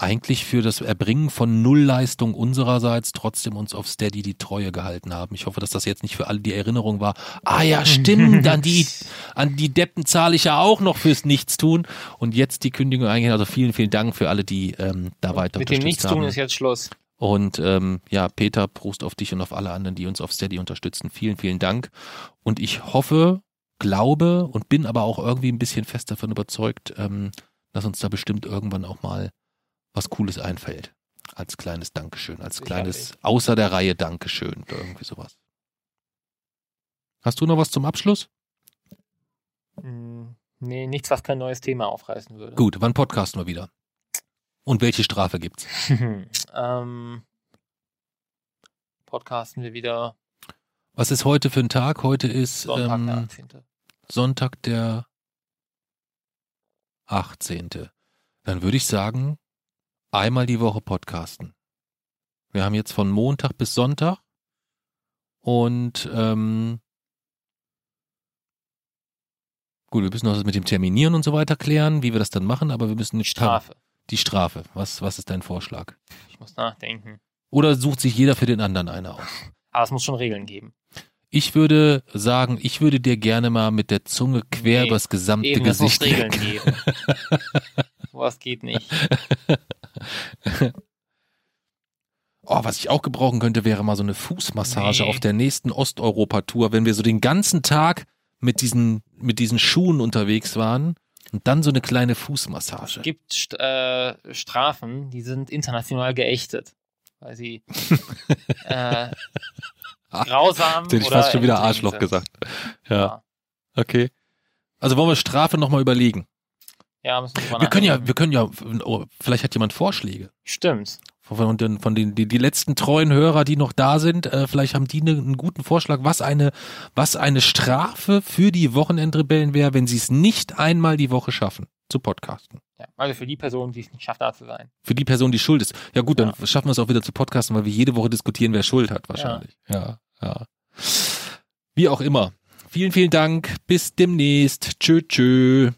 eigentlich für das Erbringen von Nullleistung unsererseits trotzdem uns auf Steady die Treue gehalten haben. Ich hoffe, dass das jetzt nicht für alle die Erinnerung war. Ah ja, stimmt, an die, an die Deppen zahle ich ja auch noch fürs Nichtstun. Und jetzt die Kündigung eingehen. Also vielen, vielen Dank für alle, die ähm, da weiter Mit dem Nichtstun haben. ist jetzt Schluss. Und ähm, ja, Peter, Prost auf dich und auf alle anderen, die uns auf Steady unterstützen. Vielen, vielen Dank. Und ich hoffe, glaube und bin aber auch irgendwie ein bisschen fest davon überzeugt, ähm, dass uns da bestimmt irgendwann auch mal was Cooles einfällt. Als kleines Dankeschön, als kleines Sicherlich. außer der Reihe Dankeschön oder irgendwie sowas. Hast du noch was zum Abschluss? Hm, nee, nichts, was kein neues Thema aufreißen würde. Gut, wann podcasten wir wieder? Und welche Strafe gibt's? [laughs] ähm, podcasten wir wieder Was ist heute für ein Tag? Heute ist Sonntag, ähm, der 18. Sonntag der 18. Dann würde ich sagen, einmal die Woche podcasten. Wir haben jetzt von Montag bis Sonntag und ähm, gut, wir müssen noch das mit dem Terminieren und so weiter klären, wie wir das dann machen, aber wir müssen nicht Strafe. die Strafe. Was, was ist dein Vorschlag? Ich muss nachdenken. Oder sucht sich jeder für den anderen eine aus? Aber es muss schon Regeln geben. Ich würde sagen, ich würde dir gerne mal mit der Zunge quer Nee, übers gesamte Eben, Gesicht Regeln geben. Sowas geht nicht. [laughs] Oh, was ich auch gebrauchen könnte, wäre mal so eine Fußmassage Nee. auf der nächsten Osteuropa-Tour, wenn wir so den ganzen Tag mit diesen, mit diesen Schuhen unterwegs waren und dann so eine kleine Fußmassage. Es gibt äh, Strafen, die sind international geächtet. Weil sie [laughs] äh, grausam Hätte ich fast schon wieder Arschloch gesagt. Ja, Ja. okay. Also wollen wir Strafe nochmal überlegen. Ja, müssen wir Wir können ja, wir können ja, oh, vielleicht hat jemand Vorschläge. Stimmt. Von den, von den die, die letzten treuen Hörer, die noch da sind, äh, vielleicht haben die ne, einen guten Vorschlag, was eine, was eine Strafe für die Wochenendrebellen wäre, wenn sie es nicht einmal die Woche schaffen, zu podcasten. Ja. Also für die Person, die es nicht schafft, da zu sein. Für die Person, die schuld ist. Ja gut, dann schaffen wir es auch wieder zu podcasten, weil wir jede Woche diskutieren, wer Schuld hat, wahrscheinlich. Ja, ja. Wie auch immer. Vielen, vielen Dank. Bis demnächst. Tschö, tschö.